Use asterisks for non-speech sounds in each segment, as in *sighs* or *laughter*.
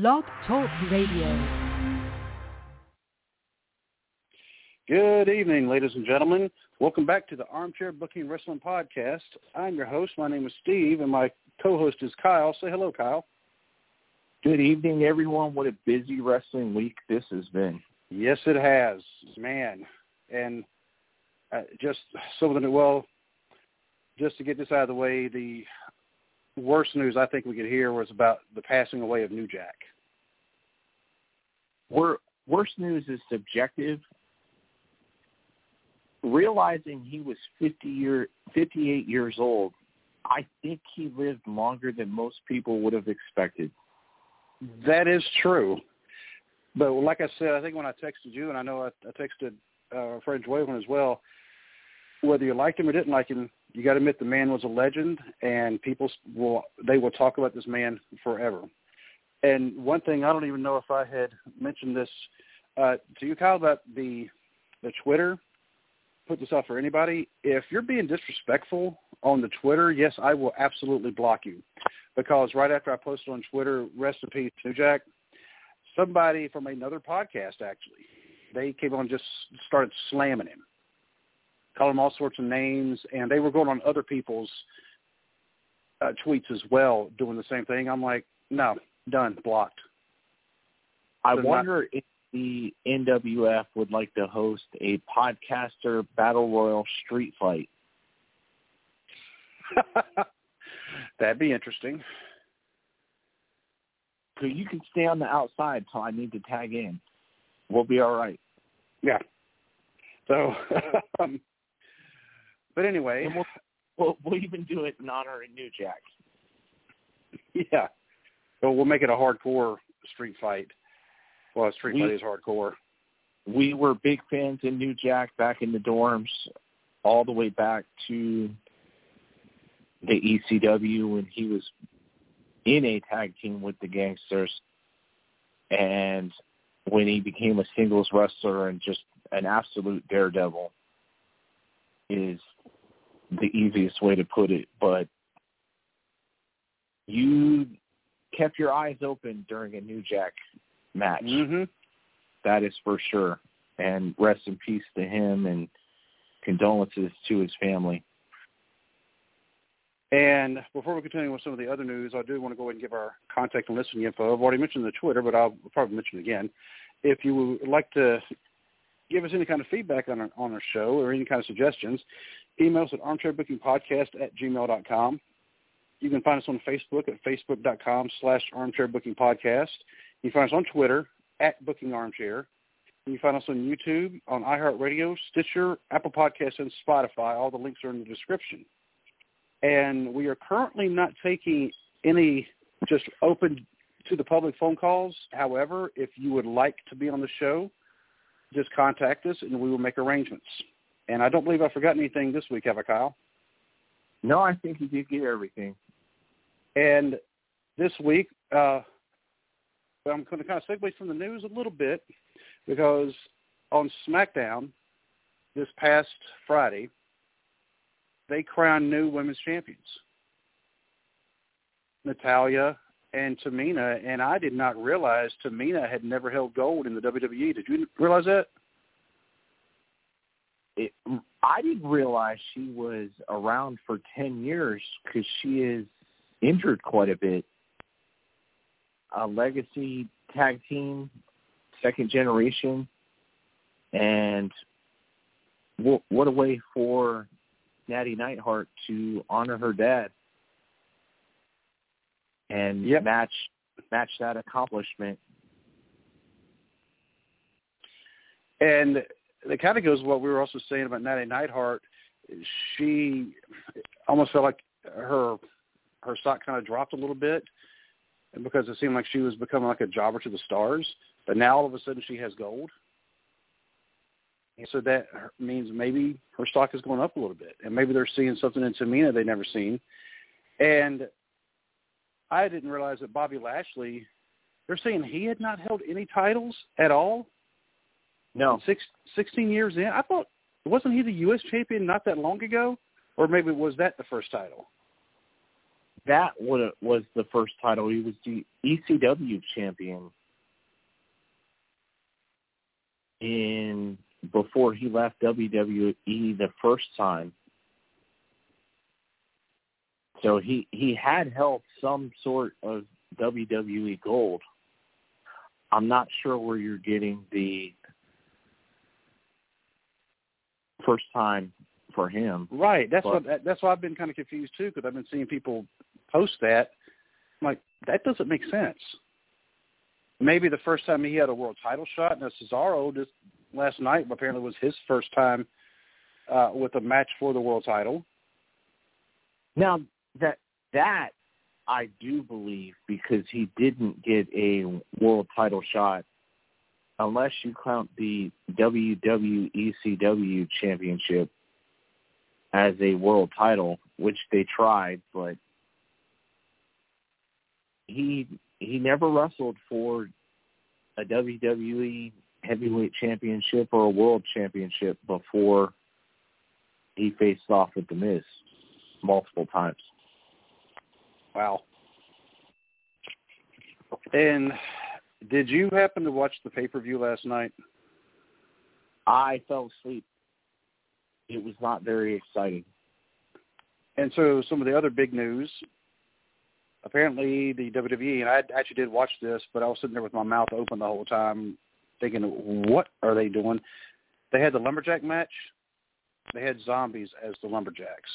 Blog Talk Radio. Good evening, ladies and gentlemen. Welcome back to the Armchair Booking Wrestling Podcast. I'm your host. My name is Steve, and my co-host is Kyle. Say hello, Kyle. Good evening, everyone. What a busy wrestling week this has been. Yes, it has, man. And uh, just something, well, just to get this out of the way, the worst news I think we could hear was about the passing away of New Jack. worst news is subjective realizing he was 50 year 58 years old, I think he lived longer than most people would have expected. That is true. But like I said, I think when I texted you, and I know I, I texted uh, Fred Joyvin as well, whether you liked him or didn't like him, you got to admit the man was a legend, and people will they will talk about this man forever. And one thing I don't even know if I had mentioned this uh, to you, Kyle, about the the Twitter put this out for anybody. If you're being disrespectful on the Twitter, yes, I will absolutely block you. Because right after I posted on Twitter, rest in peace, New Jack, somebody from another podcast actually, they came on and just started slamming him, calling them all sorts of names, and they were going on other people's uh, tweets as well, doing the same thing. I'm like, no, done, blocked. I so wonder not, if the NWF would like to host a podcaster battle royal street fight. *laughs* That'd be interesting. So you can stay on the outside till I need to tag in. We'll be all right. Yeah. So, *laughs* um, but anyway, we'll, we'll, we'll even do it in honor of New Jack. Yeah. So we'll make it a hardcore street fight. Well, Street Fighter is hardcore. We were big fans in New Jack back in the dorms, all the way back to the ECW when he was in a tag team with the Gangsters, and when he became a singles wrestler and just an absolute daredevil is the easiest way to put it. But you kept your eyes open during a New Jack match. Mm-hmm. That is for sure. And rest in peace to him and condolences to his family. And before we continue with some of the other news, I do want to go ahead and give our contact and listening info. I've already mentioned the Twitter, but I'll probably mention it again. If you would like to give us any kind of feedback on our, on our show or any kind of suggestions, email us at armchairbookingpodcast at gmail.com. You can find us on Facebook at facebook.com slash armchairbookingpodcast. You can find us on Twitter at Booking Armchair. You can find us on YouTube, on iHeartRadio, Stitcher, Apple Podcasts, and Spotify. All the links are in the description. And we are currently not taking any just open to the public phone calls. However, if you would like to be on the show, just contact us and we will make arrangements. And I don't believe I forgot anything this week, have I, Kyle? No, I think you did get everything. And this week, uh, I'm going to kind of segue from the news a little bit because on SmackDown this past Friday, they crowned new women's champions, Natalya and Tamina, and I did not realize Tamina had never held gold in the WWE. Did you realize that? It, I didn't realize she was around for 10 years because she is injured quite a bit a legacy tag team, second generation, and what, what a way for Natty Neidhart to honor her dad and yep. match match that accomplishment. And it kind of goes what we were also saying about Natty Neidhart. She almost felt like her her stock kind of dropped a little bit because it seemed like she was becoming like a jobber to the stars. But now all of a sudden she has gold. And so that means maybe her stock is going up a little bit, and maybe they're seeing something in Tamina they never seen. And I didn't realize that Bobby Lashley, they're saying he had not held any titles at all. No, Six, 16 years in. I thought wasn't he the U.S. champion not that long ago, or maybe was that the first title? that was the first title. He was the ECW champion in before he left WWE the first time. So he he had held some sort of WWE gold. I'm not sure where you're getting the first time for him. Right. That's but, what that's why I've been kind of confused too because I've been seeing people post that. I'm like that doesn't make sense. Maybe the first time he had a world title shot. Now Cesaro just last night apparently was his first time uh, with a match for the world title. Now that that I do believe because he didn't get a world title shot unless you count the WWECW championship as a world title, which they tried, but he he never wrestled for a WWE heavyweight championship or a world championship before he faced off with the Miz multiple times. Wow. And did you happen to watch the pay per view last night? I fell asleep. It was not very exciting. And so some of the other big news. Apparently, the WWE, and I actually did watch this, but I was sitting there with my mouth open the whole time, thinking, what are they doing? They had the lumberjack match. They had zombies as the lumberjacks.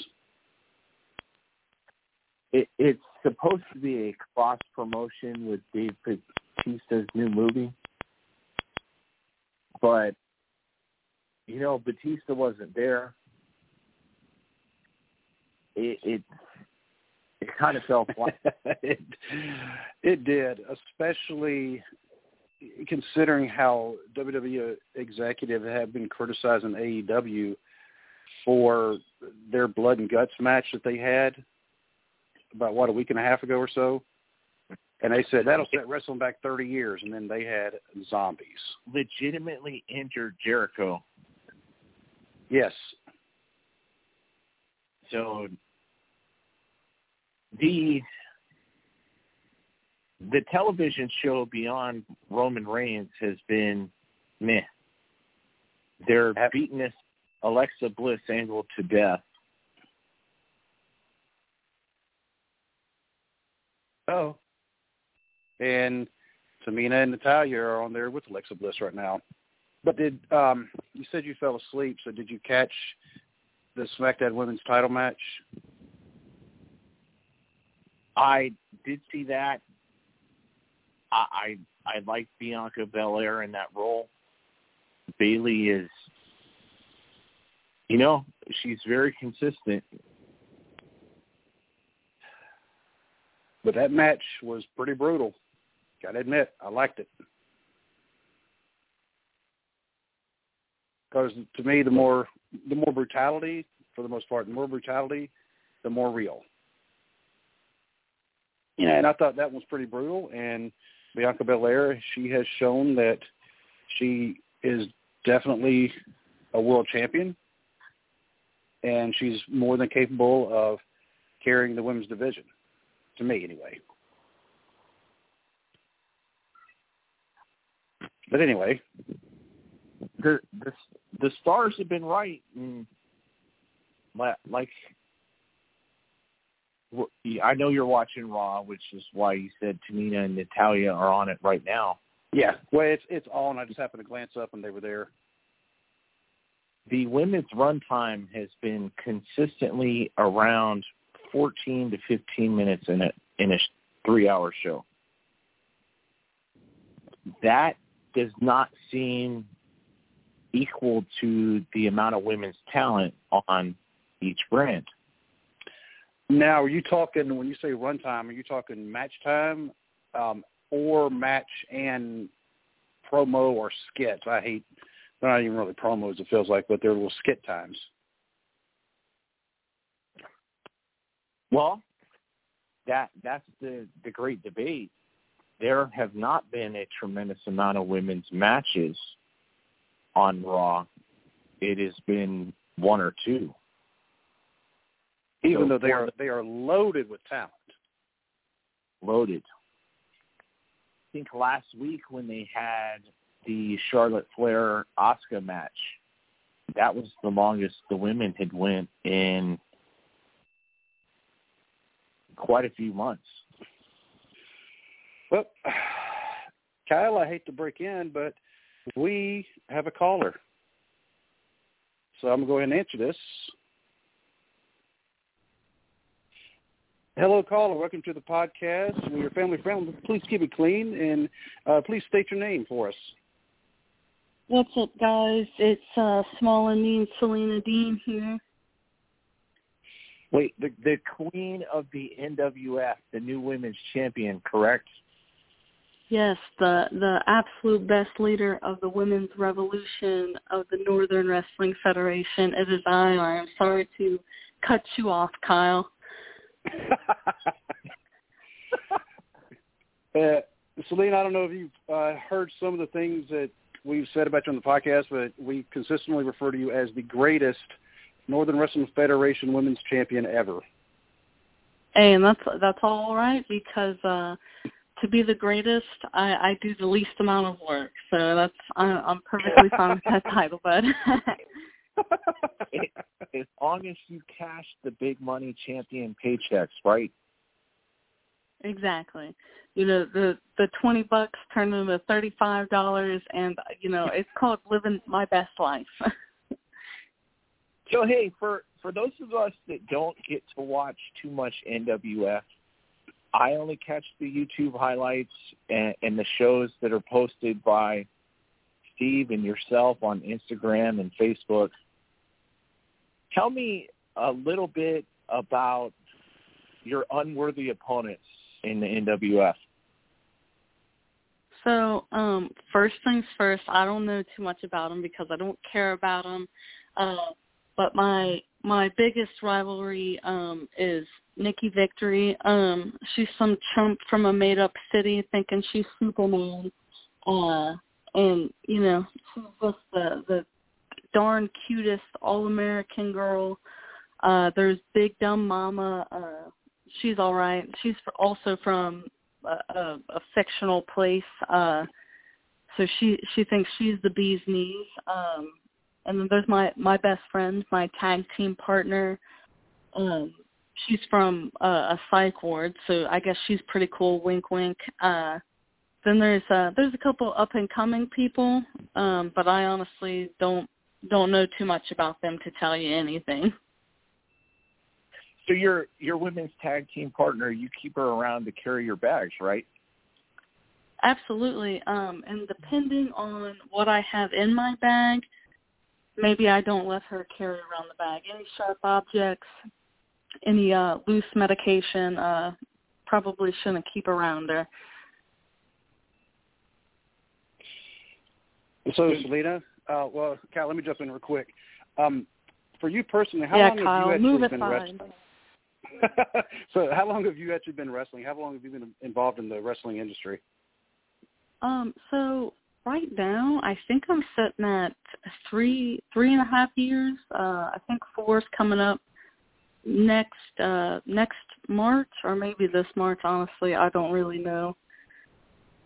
It, it's supposed to be a cross promotion with Dave Batista's new movie, but you know Batista wasn't there. It it, it kind of felt flat. *laughs* it it did, especially considering how WWE executives have been criticizing AEW for their blood and guts match that they had about what a week and a half ago or so, and they said that'll set wrestling back 30 years, and then they had zombies. Legitimately injured Jericho. Yes. So the the television show beyond Roman Reigns has been meh. They're beating this Alexa Bliss angle to death. Oh. And Tamina and Natalya are on there with Alexa Bliss right now. But did um you said you fell asleep, so did you catch the SmackDown Women's Title match? I did see that. I I, I like Bianca Belair in that role. Bayley is, you know, she's very consistent. But that match was pretty brutal. Got to admit, I liked it. Because to me, the more the more brutality, for the most part, the more brutality, the more real. Yeah, and I thought that was pretty brutal. And Bianca Belair, she has shown that she is definitely a world champion, and she's more than capable of carrying the women's division. To me, anyway. But anyway, the the the stars have been right, and like I know you're watching Raw, which is why you said Tamina and Natalya are on it right now. Yeah, well, it's it's on. I just happened to glance up and they were there. The women's runtime has been consistently around 14 to 15 minutes in a in a three-hour show. That does not seem equal to the amount of women's talent on each brand. Now, are you talking when you say runtime? Are you talking match time, um, or match and promo or skits? I hate they're not even really promos. It feels like, but they're little skit times. Well, that that's the the great debate. There have not been a tremendous amount of women's matches on Raw. It has been one or two even so though they are they are loaded with talent. loaded. I think last week when they had the Charlotte Flair Oscar match, that was the longest the women had went in quite a few months. Well, *sighs* Kyle, I hate to break in, but we have a caller. So I'm going to go ahead and answer this. Hello, caller. Welcome to the podcast. We're family friendly. Please keep it clean and uh, please state your name for us. What's up, guys? It's uh, Small and Mean Selena Dean here. Wait, the the queen of the NWF, the new women's champion, correct? Yes, the the absolute best leader of the women's revolution of the Northern Wrestling Federation. It is I. I am sorry to cut you off, Kyle. *laughs* uh, Selena, I don't know if you've uh, heard some of the things that we've said about you on the podcast, but we consistently refer to you as the greatest Northern Wrestling Federation Women's Champion ever. Hey, and that's that's all right because uh to be the greatest, I, I do the least amount of work, so that's I'm, I'm perfectly fine with that *laughs* title, bud. as long as you cash the big money champion paychecks, right? Exactly. You know, the the twenty bucks turn into thirty five dollars and you know, it's called living my best life. *laughs* so hey, for for those of us that don't get to watch too much NWF, I only catch the YouTube highlights and, and the shows that are posted by Steve and yourself on Instagram and Facebook. Tell me a little bit about your unworthy opponents in the NWF. So, um, first things first, I don't know too much about them because I don't care about them. Uh, but my my biggest rivalry um, is Nikki Victory. Um, she's some chump from a made up city thinking she's Superman. Uh, and you know she's just the the darn cutest all American girl. Uh, there's Big Dumb Mama. Uh, she's all right. She's also from a, a, a fictional place. Uh, so she she thinks she's the bee's knees. Um, and then there's my my best friend, my tag team partner. Um, she's from uh, a psych ward, so I guess she's pretty cool. Wink, wink. Uh, then there's uh, there's a couple up and coming people, um, but I honestly don't don't know too much about them to tell you anything. So your your women's tag team partner, you keep her around to carry your bags, right? Absolutely. Um, and depending on what I have in my bag, maybe I don't let her carry around the bag. Any sharp objects, any uh, loose medication, uh, probably shouldn't keep around her. So, Selena, uh, well, Kyle, let me jump in real quick. Um, for you personally, how yeah, long Kyle, have you actually been wrestling? *laughs* so, how long have you actually been wrestling? How long have you been involved in the wrestling industry? Um, so right now, I think I'm sitting at three three and a half years. Uh, I think four's coming up next uh next March or maybe this March. Honestly, I don't really know.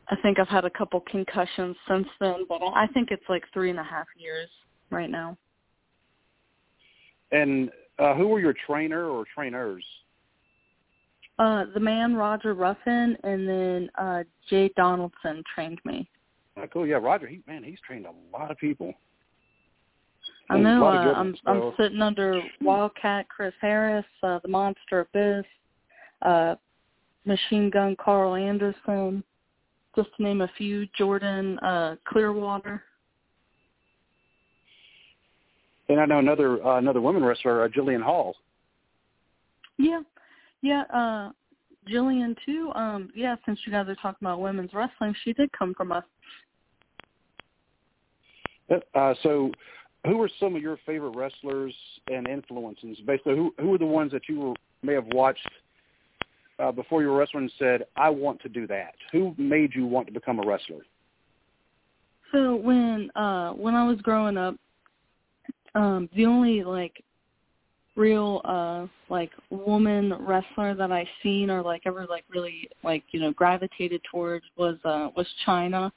I think I've had a couple concussions since then, but I think it's like three and a half years right now. And uh, who were your trainer or trainers? Uh, the man Roger Ruffin, and then uh, Jay Donaldson trained me. Oh, cool. Yeah, Roger. He man, he's trained a lot of people. I know. Uh, I'm ones, I'm sitting under Wildcat Chris Harris, uh, the Monster Abyss, uh, Machine Gun Karl Anderson, just to name a few. Jordan uh, Clearwater. And I know another uh, another women wrestler, uh, Jillian Hall. Yeah, yeah. Uh, Jillian too. Um, yeah. Since you guys are talking about women's wrestling, she did come from us. Uh, so, who were some of your favorite wrestlers and influences? Basically, who who were the ones that you were, may have watched uh, before you were wrestling and said, "I want to do that"? Who made you want to become a wrestler? So when uh when I was growing up, um the only like real uh like woman wrestler that I seen or like ever like really like you know gravitated towards was uh was Chyna.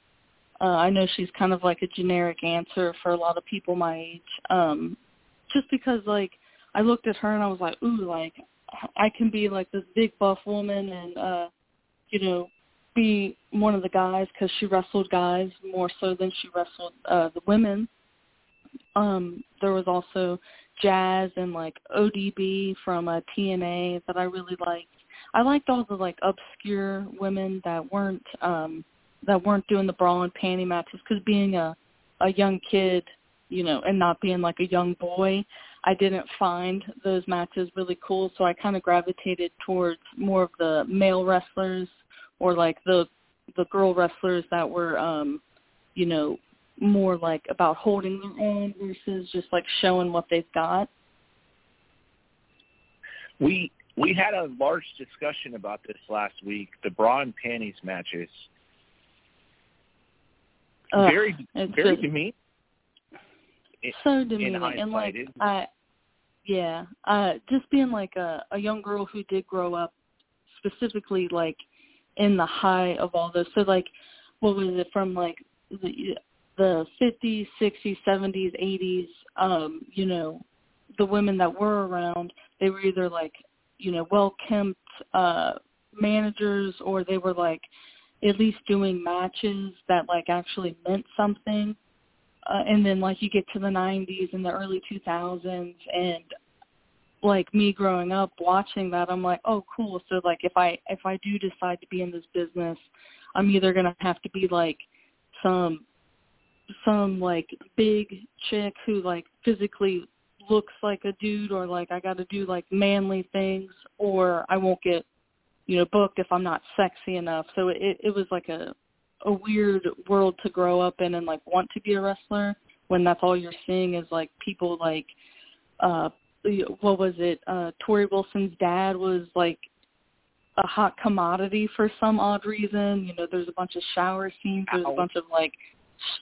Uh I know she's kind of like a generic answer for a lot of people my age. Um just because like I looked at her and I was like, ooh, like I can be like this big buff woman and uh you know be one of the guys because she wrestled guys more so than she wrestled uh the women. Um there was also Jazz and like ODB from uh, TNA that I really liked. I liked all the like obscure women that weren't um that weren't doing the brawl and panty matches because being a a young kid, you know, and not being like a young boy, I didn't find those matches really cool. So I kind of gravitated towards more of the male wrestlers or like the the girl wrestlers that were um you know more like about holding their own versus just like showing what they've got. We we had a large discussion about this last week. The bra and panties matches. Ugh, very it's very just demeaning. so demeaning and like isn't? I yeah, uh just being like a a young girl who did grow up specifically like in the high of all this. So like what was it from like the the 50s, 60s, 70s, 80s, um, you know, the women that were around, they were either like, you know, well-kempt uh, managers or they were like at least doing matches that like actually meant something. Uh, and then like you get to the 90s and the early 2000s and like me growing up watching that I'm like, "Oh, cool. So like if I if I do decide to be in this business, I'm either going to have to be like some some like big chick who like physically looks like a dude or like I got to do like manly things or I won't get you know booked if I'm not sexy enough. So it it was like a a weird world to grow up in and like want to be a wrestler when that's all you're seeing is like people like uh what was it uh Torrie Wilson's dad was like a hot commodity for some odd reason. You know, there's a bunch of shower scenes, there's Ow. a bunch of like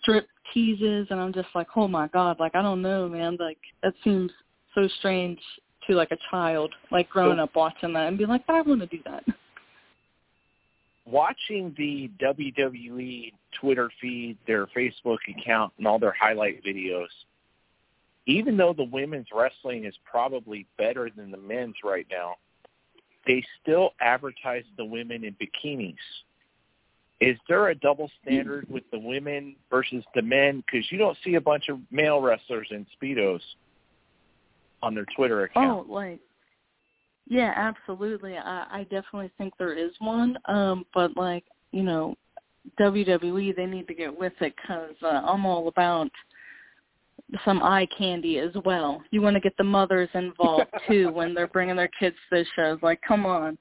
strip teases and I'm just like, oh my god, like I don't know, man, like that seems so strange to like a child, like growing So- up watching that and being like, I want to do that. watching the WWE Twitter feed, their Facebook account, and all their highlight videos, even though the women's wrestling is probably better than the men's right now, they still advertise the women in bikinis. Is there a double standard with the women versus the men? Because you don't see a bunch of male wrestlers in speedos on their Twitter account. Oh, like yeah, absolutely. I I definitely think there is one. Um, but like you know, WWE they need to get with it because uh, I'm all about some eye candy as well. You want to get the mothers involved *laughs* too when they're bringing their kids to the shows. Like, come on.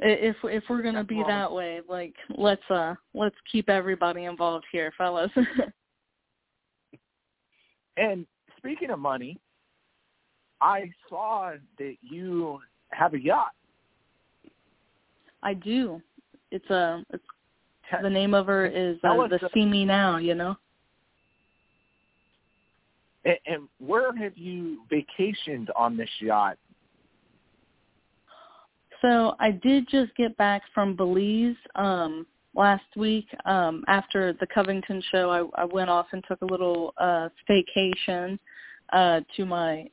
If if we're gonna be that way, like let's uh let's keep everybody involved here, fellas. *laughs* And speaking of money, I saw that you have a yacht. I do. It's a it's the name of her is uh, the See Me Now, you know. And, and where have you vacationed on this yacht? So I did just get back from Belize um last week. Um after the Covington show I, I went off and took a little uh vacation uh to my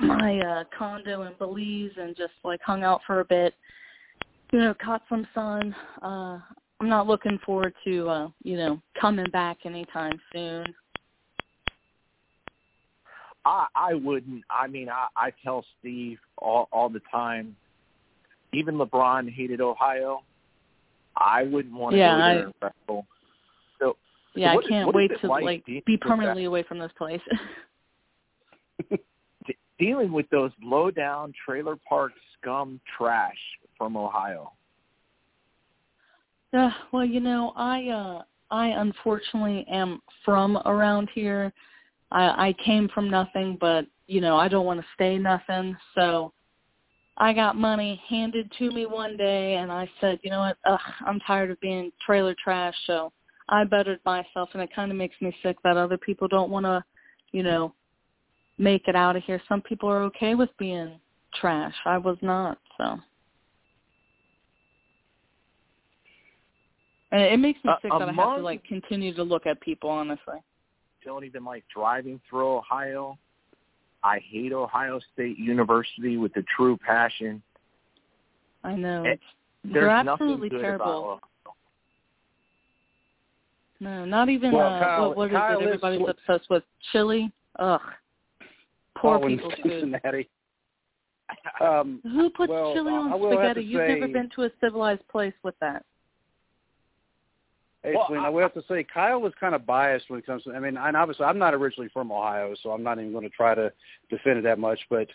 my uh condo in Belize and just like hung out for a bit. You know, caught some sun. Uh I'm not looking forward to uh, you know, coming back anytime soon. I I wouldn't. I mean, I I tell Steve all all the time. Even LeBron hated Ohio. I wouldn't want to Yeah, go I- there and wrestle. So Yeah, I is- can't wait to like like be permanently away from this place. *laughs* dealing with those low down trailer park scum trash from Ohio. Uh, well, you know, I uh I unfortunately am from around here. I I came from nothing, but you know, I don't want to stay nothing. So I got money handed to me one day and I said, you know what, ugh, I'm tired of being trailer trash, so I bettered myself and it kind of makes me sick that other people don't want to, you know, make it out of here. Some people are okay with being trash. I was not, so. And it makes me Uh, sick that I have to like continue to look at people. Honestly, Don't even like driving through Ohio. I hate Ohio State University with a true passion. I know Eh, it's There's They're nothing absolutely good terrible. about no, not even Well, uh, Kyle- what, what is Kyle it? is Everybody's sli- obsessed with chili. Ugh, poor Oh, in people's food. Cincinnati. *laughs* Um, Who puts Well, chili on spaghetti? You've never been to a civilized place with that. Hey, Well, Selena, I- I will have to say Kyle was kind of biased when it comes to. I mean, and obviously I'm not originally from Ohio, so I'm not even going to try to defend it that much. But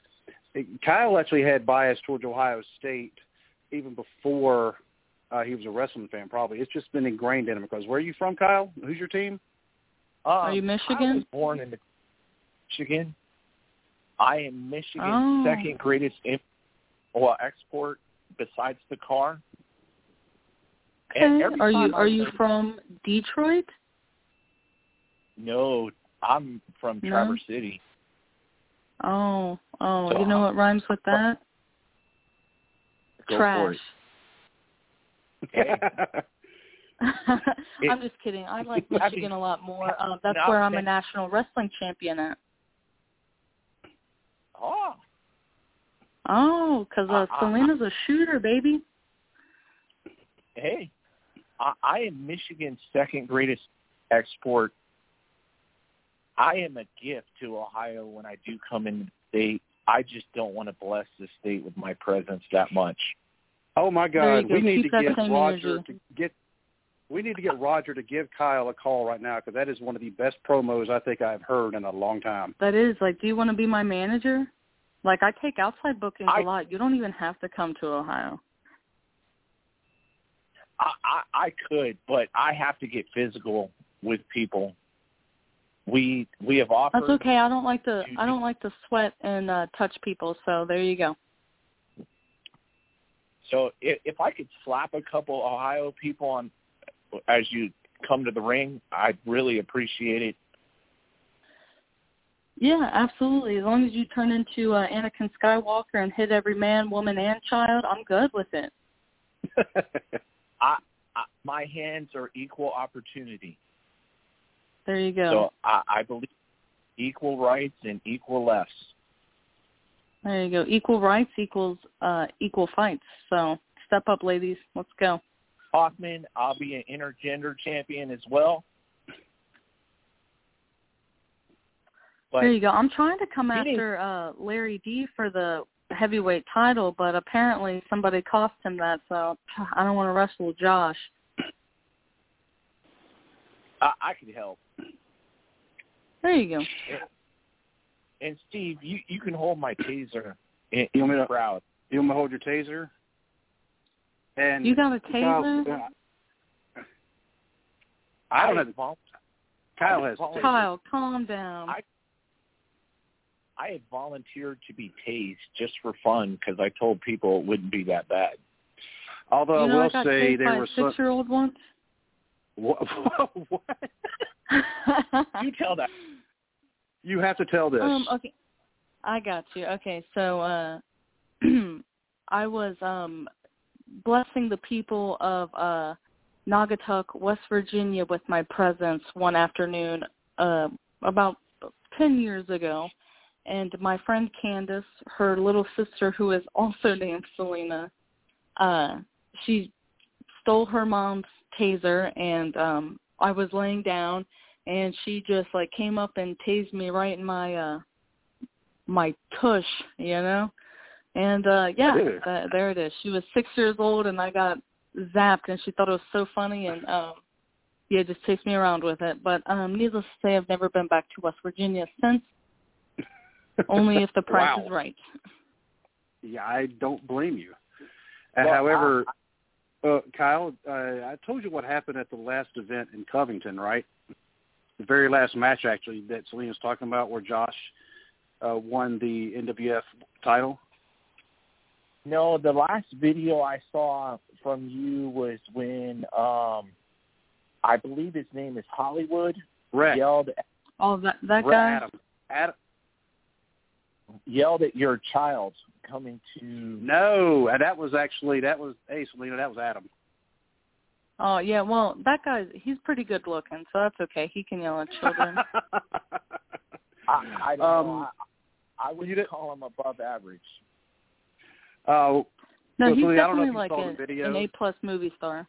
Kyle actually had bias towards Ohio State even before uh, he was a wrestling fan. Probably it's just been ingrained in him. Because where are you from, Kyle? Who's your team? Are you Um, Michigan? I was born in Michigan. I am Michigan's Oh. second greatest im- well export besides the car. And Okay. Are you are you from Detroit? No, I'm from No? Traverse City. Oh, oh, So, you know what rhymes with that? Trash. Hey. *laughs* I'm just kidding. I like *laughs* Michigan a lot more. Um, that's where I'm a national wrestling champion at. Oh, Oh, 'cause uh, Uh, uh, Selena's a shooter, baby. hey, I, I am Michigan's second greatest export. I am a gift to Ohio when I do come in the state. I just don't want to bless the state with my presence that much. oh my God, we need Keep to get Roger energy. to get. We need to get Roger to give Kyle a call right now because that is one of the best promos I think I've heard in a long time. That is like, do you want to be my manager? Like, I take outside bookings I- a lot. You don't even have to come to Ohio. I, I I could, but I have to get physical with people. We we have offered. That's okay. I don't like to. I don't like to sweat and uh touch people. So there you go. So if, if I could slap a couple Ohio people on as you come to the ring, I'd really appreciate it. Yeah, absolutely. As long as you turn into uh, Anakin Skywalker and hit every man, woman, and child, I'm good with it. *laughs* I, I my hands are equal opportunity. There you go. So I, I believe equal rights and equal lefts. there you go. Equal rights equals uh equal fights. So step up, ladies. Let's go. Hoffman, I'll be an intergender champion as well. But there you go. I'm trying to come after uh Larry D for the heavyweight title, but apparently somebody cost him that. So I don't want to wrestle Josh. I, I could help. There you go. And Steve, you you can hold my taser in, You want me to- crowd. you want me to hold your taser? And You got a Kyle- taser? I don't have. vol- Kyle I has. volunteered- Kyle, calm down. I- I had volunteered to be tased just for fun because I told people it wouldn't be that bad. Although you know, I I will got say chased there by were a some. six-year-old once. *laughs* *laughs* What? what? *laughs* You tell that. You have to tell this. Um, okay, I got you. Okay, so uh, *clears throat* I was um blessing the people of uh Naugatuck, West Virginia, with my presence one afternoon uh, about ten years ago, and my friend Candace, her little sister, who is also *laughs* named Selena, uh, she stole her mom's taser, and um, I was laying down and she just like came up and tased me right in my uh my tush, you know. And uh yeah, Ew. that, there it is. She was 6 years old and I got zapped and she thought it was so funny and um yeah, just chased me around with it. But um needless to say I've never been back to West Virginia since, *laughs* only if the price Wow. is right. Yeah, I don't blame you. Uh, Well, however, uh, Kyle, uh, I told you what happened at the last event in Covington, right? The very last match, actually, that Selena's talking about, where Josh uh, won the NWF title. No, the last video I saw from you was when um I believe his name is Hollywood Rhett, yelled Oh, that that Rhett guy. Adam, Adam, yelled at your child coming to No, that was actually that was hey Selena, that was Adam. Oh yeah, well that guy he's pretty good looking, so that's okay. He can yell at children. *laughs* I, I don't Um, know. I, I would you call him above average. Uh, no, he's Selena, I don't know if definitely like a, an A plus movie star.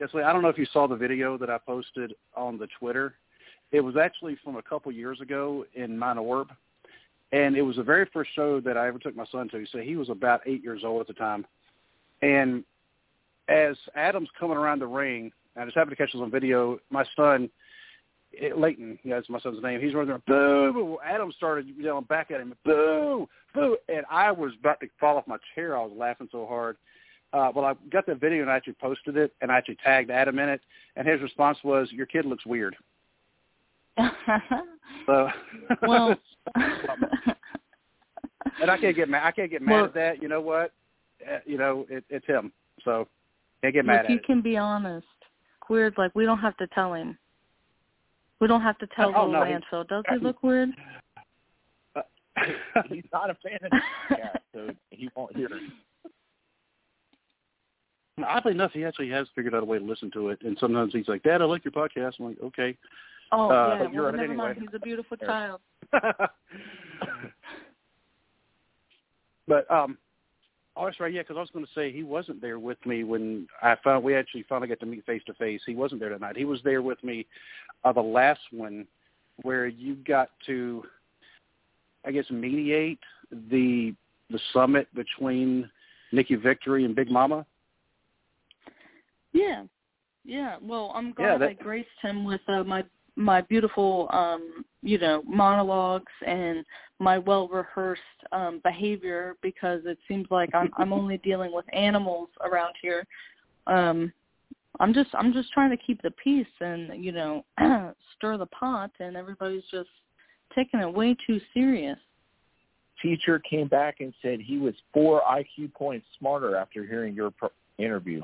Yes, I don't know if you saw the video that I posted on the Twitter. It was actually from a couple years ago in Mount Orab, and it was the very first show that I ever took my son to. So he was about eight years old at the time, and as Adam's coming around the ring, I just happened to catch this on video. My son, Leighton, yeah, that's my son's name. He's running there, boo, boo. Adam started yelling back at him, boo, boo, and I was about to fall off my chair. I was laughing so hard. Uh, well, I got that video and I actually posted it, and I actually tagged Adam in it, and his response was, "Your kid looks weird." *laughs* So, well, *laughs* and I can't get mad. I can't get mad Well- at that. You know what? Uh, you know, it, it's him. So can't get mad at you it. can be honest. Weird, like we don't have to tell him. We don't have to tell Oh, little no, Landfill. Does he look weird? *laughs* He's not a fan of *laughs* cat, so he won't hear it. Oddly enough, he actually has figured out a way to listen to it, and sometimes he's like, "Dad, I like your podcast." I'm like, "Okay." Oh Uh, yeah, you're well never anyway. mind. He's a beautiful *laughs* child. but um, oh, that's right. Yeah, because I was going to say he wasn't there with me when I found we actually finally got to meet face to face. He wasn't there tonight. He was there with me, uh, the last one, where you got to, I guess, mediate the the summit between Nikki Victory and Big Mama. Yeah, yeah. Well, I'm Yeah, glad that- I graced him with uh, my my beautiful, um, you know, monologues and my well rehearsed um, behavior because it seems like I'm I'm only dealing with animals around here. Um, I'm just I'm just trying to keep the peace and you know *clears throat* stir the pot, and everybody's just taking it way too serious. Teacher came back and said he was four IQ points smarter after hearing your pro- interview.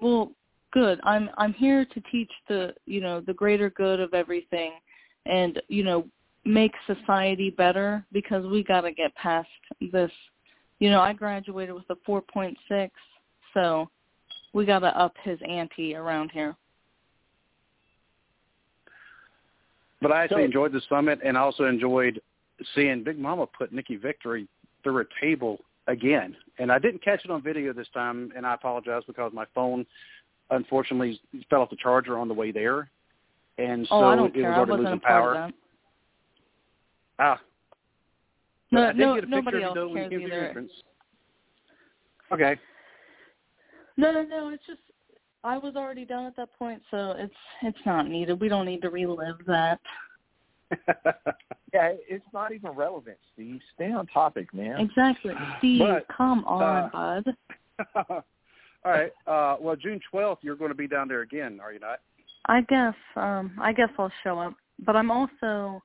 Well, good. I'm I'm here to teach the you know the greater good of everything, and you know make society better because we got to get past this. You know, I graduated with a 4.6, so we got to up his ante around here. But I actually So- enjoyed the summit, and I also enjoyed seeing Big Mama put Nikki Victory through a table again. And I didn't catch it on video this time, and I apologize because my phone, unfortunately, he fell off the charger on the way there, and so oh, I don't it care. was I already wasn't losing power. Ah. No, I did no, get a nobody picture of else you, though, when you cares came to your entrance. Okay. No, no, no. It's just I was already done at that point, so it's it's not needed. We don't need to relive that. *laughs* Yeah, it's not even relevant, Steve. Stay on topic, man. Exactly. Steve, But, come on, uh, bud. *laughs* All right. Uh, well, June 12th, you're going to be down there again, are you not? I guess um I guess I'll show up. But I'm also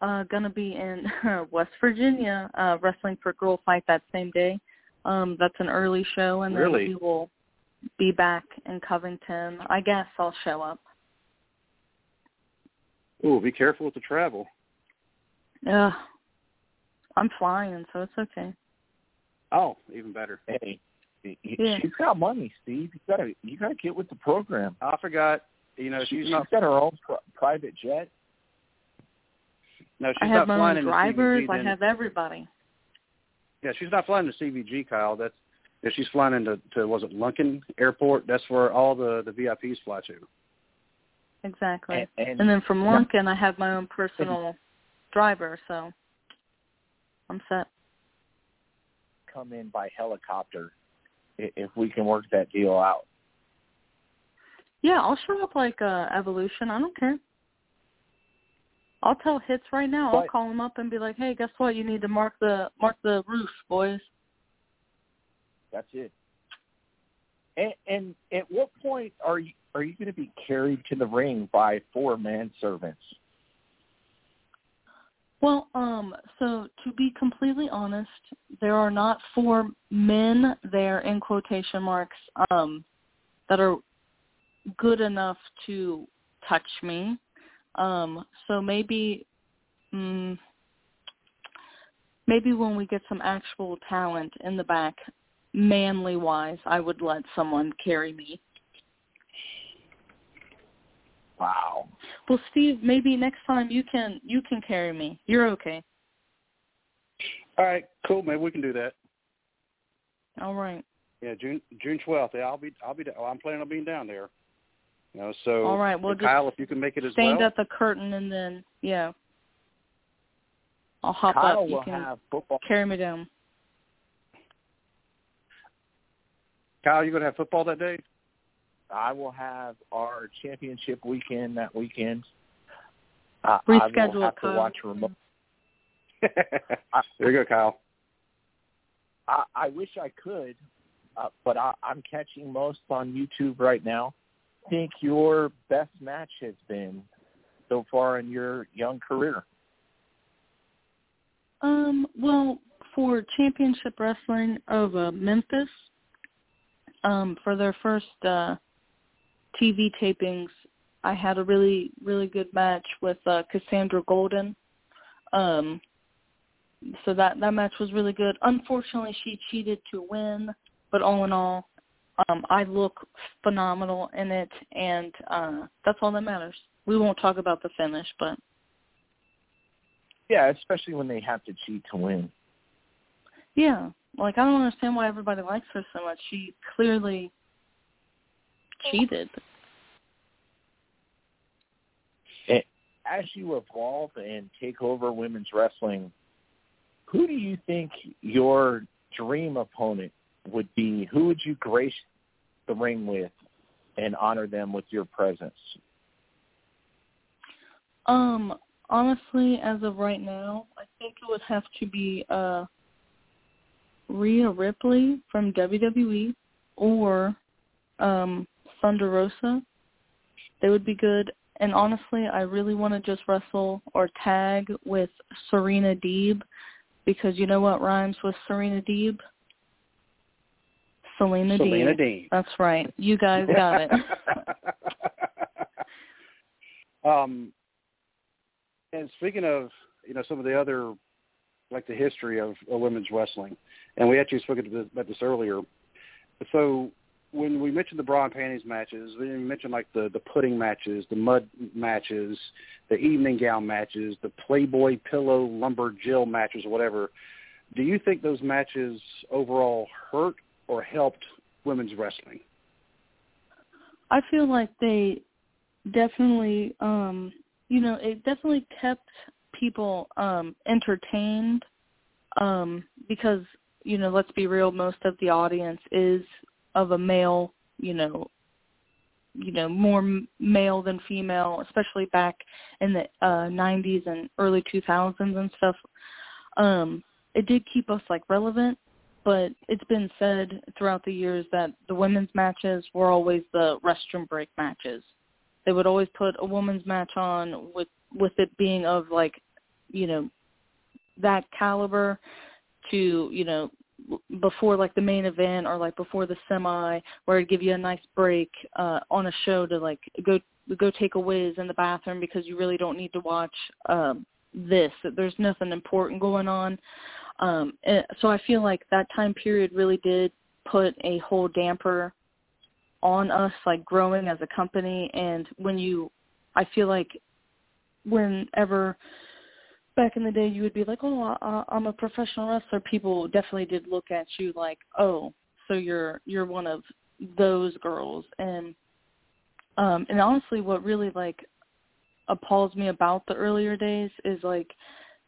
uh gonna be in *laughs* West Virginia, uh wrestling for Girl Fight that same day. Um that's an early show and then Really? we will be back in Covington. I guess I'll show up. Oh, be careful with the travel. Yeah. I'm flying, so it's okay. Oh, even better. Hey, y- y- Yeah. she's got money, Steve. You gotta you gotta get with the program. I forgot. You know, She, she's not. got her own pri- private jet. No, she's I not have my flying own into drivers, CVG. I have everybody. Yeah, she's not flying to CVG, Kyle. That's if she's flying into to was it Lunken Airport? That's where all the the VIPs fly to. Exactly. And, and, And then from Lunken I have my own personal driver, so I'm set. come in by helicopter i- if we can work that deal out. Yeah, I'll show up like uh Evolution. I don't care. I'll tell hits right now. I'll call them up and be like, "Hey, guess what? You need to mark the mark the roof, boys." That's it. And, and at what point are you are you going to be carried to the ring by four manservants? Well, um, so to be completely honest, there are not four men there in quotation marks um, that are good enough to touch me. Um, so maybe, mm, maybe when we get some actual talent in the back, manly wise, I would let someone carry me. Wow. Well, Steve, maybe next time you can you can carry me. You're okay. All right, cool. Maybe we can do that. All right. Yeah, June June twelfth. Yeah, I'll be I'll be I'm planning on being down there. You know, so all right. Well, Kyle, if you can make it as stand well. at the curtain and then yeah, I'll hop Kyle up. You will can have football. carry me down. Kyle, you gonna have football that day? I will have our championship weekend that weekend. Uh, I Reschedule will it, have to watch remote. *laughs* there you go, Kyle. I, I wish I could, uh, but I, I'm catching most on YouTube right now. I think your best match has been so far in your young career? Um, well, for Championship Wrestling of uh, Memphis, um, for their first uh, TV tapings, I had a really, really good match with uh, Cassandra Golden. Um, so that that match was really good. Unfortunately, she cheated to win, but all in all, um, I look phenomenal in it, and uh, that's all that matters. We won't talk about the finish, but Yeah, especially when they have to cheat to win. Yeah, like I don't understand why everybody likes her so much. She clearly cheated. As you evolve and take over women's wrestling, who do you think your dream opponent would be? Who would you grace the ring with and honor them with your presence? Um, honestly, as of right now, I think it would have to be uh Rhea Ripley from WWE or um Thunder Rosa. They would be good. And honestly, I really want to just wrestle or tag with Serena Deeb because you know what rhymes with Serena Deeb? Selena, Selena Deeb. Dean. That's right. You guys got it. *laughs* um, and speaking of, you know, some of the other, like the history of, of women's wrestling, and we actually spoke about this, about this earlier. So when we mentioned the bra and panties matches, we mentioned like the the pudding matches, the mud matches, the evening gown matches, the Playboy pillow lumber Jill matches, whatever. Do you think those matches overall hurt or helped women's wrestling? I feel like they definitely um you know, it definitely kept people um entertained um because, you know, let's be real, most of the audience is of a male, you know, you know, more male than female, especially back in the uh 90s and early 2000s and stuff. Um it did keep us like relevant but it's been said throughout the years that the women's matches were always the restroom break matches. They would always put a women's match on with with it being of like, you know, that caliber to, you know, before like the main event or like before the semi where it'd give you a nice break uh on a show to like go go take a whiz in the bathroom because you really don't need to watch um this. There's nothing important going on. Um, and so I feel like that time period really did put a whole damper on us, like growing as a company. And when you, I feel like whenever back in the day you would be like, oh, I, I'm a professional wrestler, people definitely did look at you like, oh, so you're you're one of those girls. And um, and honestly, what really like appalls me about the earlier days is like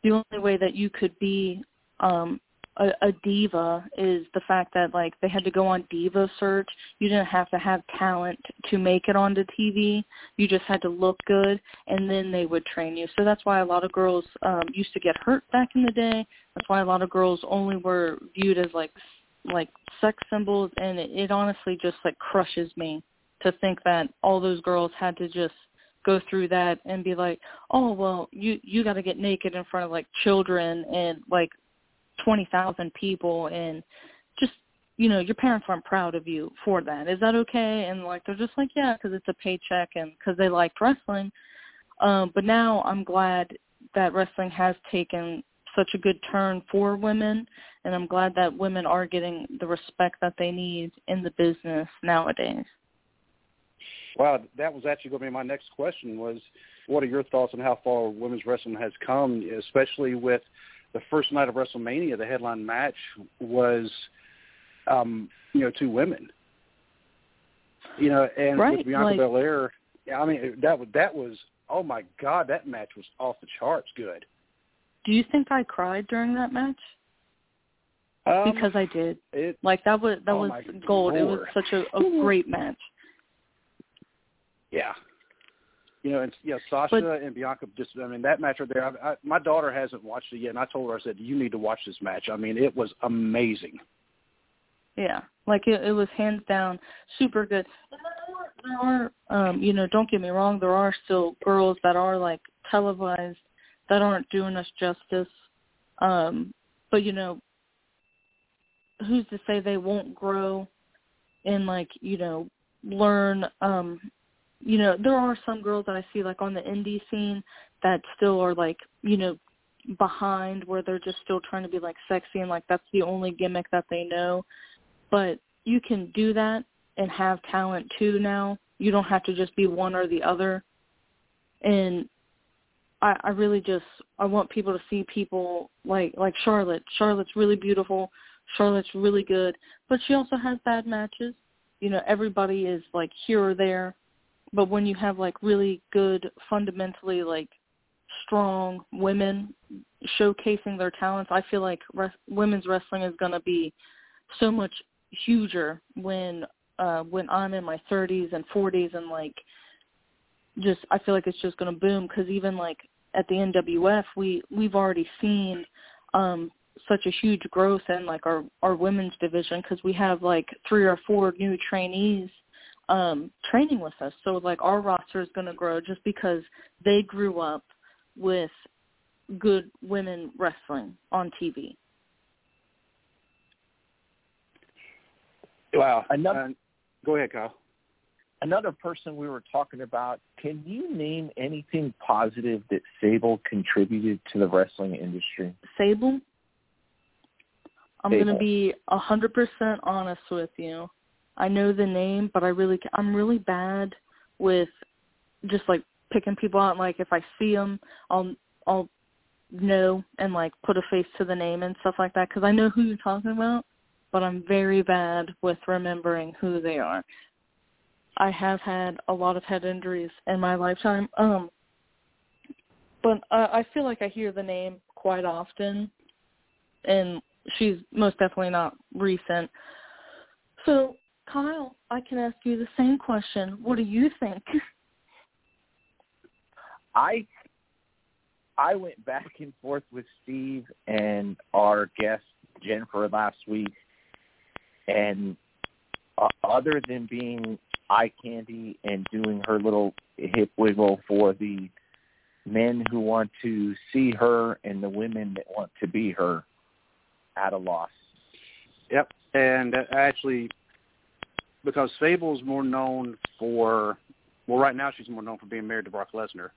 the only way that you could be um a, a diva is the fact that like they had to go on diva search. You didn't have to have talent to make it onto TV. You just had to look good, and then they would train you. So that's why a lot of girls um, used to get hurt back in the day. That's why a lot of girls only were viewed as like like sex symbols, and it, it honestly just like crushes me to think that all those girls had to just go through that and be like, oh well, you you got to get naked in front of like children and like twenty thousand people and just you know your parents aren't proud of you for that. Is that okay? And like they're just like yeah, because it's a paycheck and because they liked wrestling. Um, but now I'm glad that wrestling has taken such a good turn for women, and I'm glad that women are getting the respect that they need in the business nowadays. Wow, that was actually going to be my next question. Was what are your thoughts on how far women's wrestling has come, especially with the first night of WrestleMania? The headline match was, um, you know, two women. You know, and right, with Bianca like, Belair, I mean, that was that was oh my god, that match was off the charts good. Do you think I cried during that match? Um, because I did. it, Like that was that Oh was gold. It was such a, a great match. yeah. You know, and yeah, Sasha But- and Bianca just I mean that match right there. I, I, my daughter hasn't watched it yet, and I told her I said you need to watch this match. I mean, it was amazing. Yeah, like it, it was hands down super good. And there are, there are, um, you know, don't get me wrong, there are still girls that are like televised that aren't doing us justice. Um, but you know, who's to say they won't grow and like you know learn? Um, you know, there are some girls that I see like on the indie scene that still are like you know behind where they're just still trying to be like sexy and like that's the only gimmick that they know but you can do that and have talent too now. You don't have to just be one or the other. And I, I really just I want people to see people like like Charlotte. Charlotte's really beautiful. Charlotte's really good, but she also has bad matches. You know, everybody is like here or there, but when you have like really good, fundamentally like strong women showcasing their talents, I feel like res- women's wrestling is going to be so much huger when uh when I'm in my 30s and 40s and like just I feel like it's just going to boom cuz even like at the NWF we we've already seen um such a huge growth in like our our women's division cuz we have like three or four new trainees um training with us so like our roster is going to grow just because they grew up with good women wrestling on TV. Wow. Another- Uh, go ahead, Kyle. Another person we were talking about, can you name anything positive that Sable contributed to the wrestling industry? Sable. I'm going to be a hundred percent honest with you. I know the name, but I really I'm really bad with just like picking people out. Like if I see them, I'll I'll know and like put a face to the name and stuff like that because I know who you're talking about, but I'm very bad with remembering who they are. I have had a lot of head injuries in my lifetime. Um, but uh, I feel like I hear the name quite often, and she's most definitely not recent. So, Kyle, I can ask you the same question. What do you think? *laughs* I I went back and forth with Steve and our guest Jennifer last week, and uh, other than being eye candy and doing her little hip wiggle for the men who want to see her and the women that want to be her, at a loss. Yep. And uh, actually, because Sable's more known for, well, right now she's more known for being married to Brock Lesnar,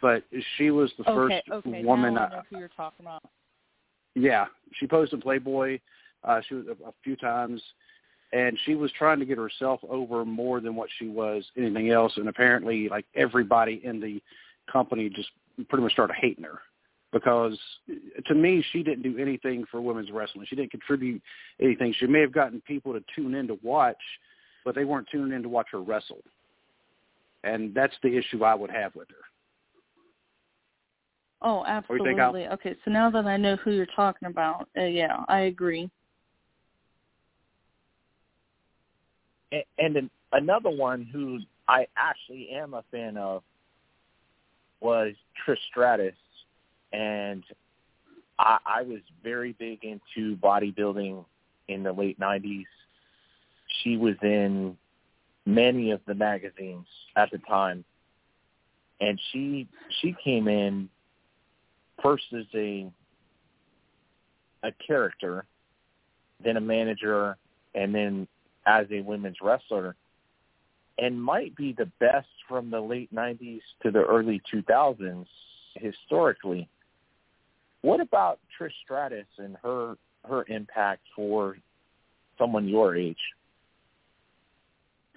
but she was the okay, first okay. woman. now I know who you're talking about. Yeah, she posed in Playboy. Uh, she was a, a few times, and she was trying to get herself over more than what she was anything else. And apparently, like everybody in the company just pretty much started hating her because, to me, she didn't do anything for women's wrestling. She didn't contribute anything. She may have gotten people to tune in to watch, but they weren't tuning in to watch her wrestle. And that's the issue I would have with her. Oh, do you think, Al? absolutely. Okay, so now that I know who you're talking about, uh, yeah, I agree. and, and an, another one who I actually am a fan of was Trish Stratus, and I, I was very big into bodybuilding in the late '90s. She was in many of the magazines at the time, and she she came in first as a a character, then a manager, and then as a women's wrestler and might be the best from the late 90s to the early 2000s historically what about Trish Stratus and her her impact for someone your age?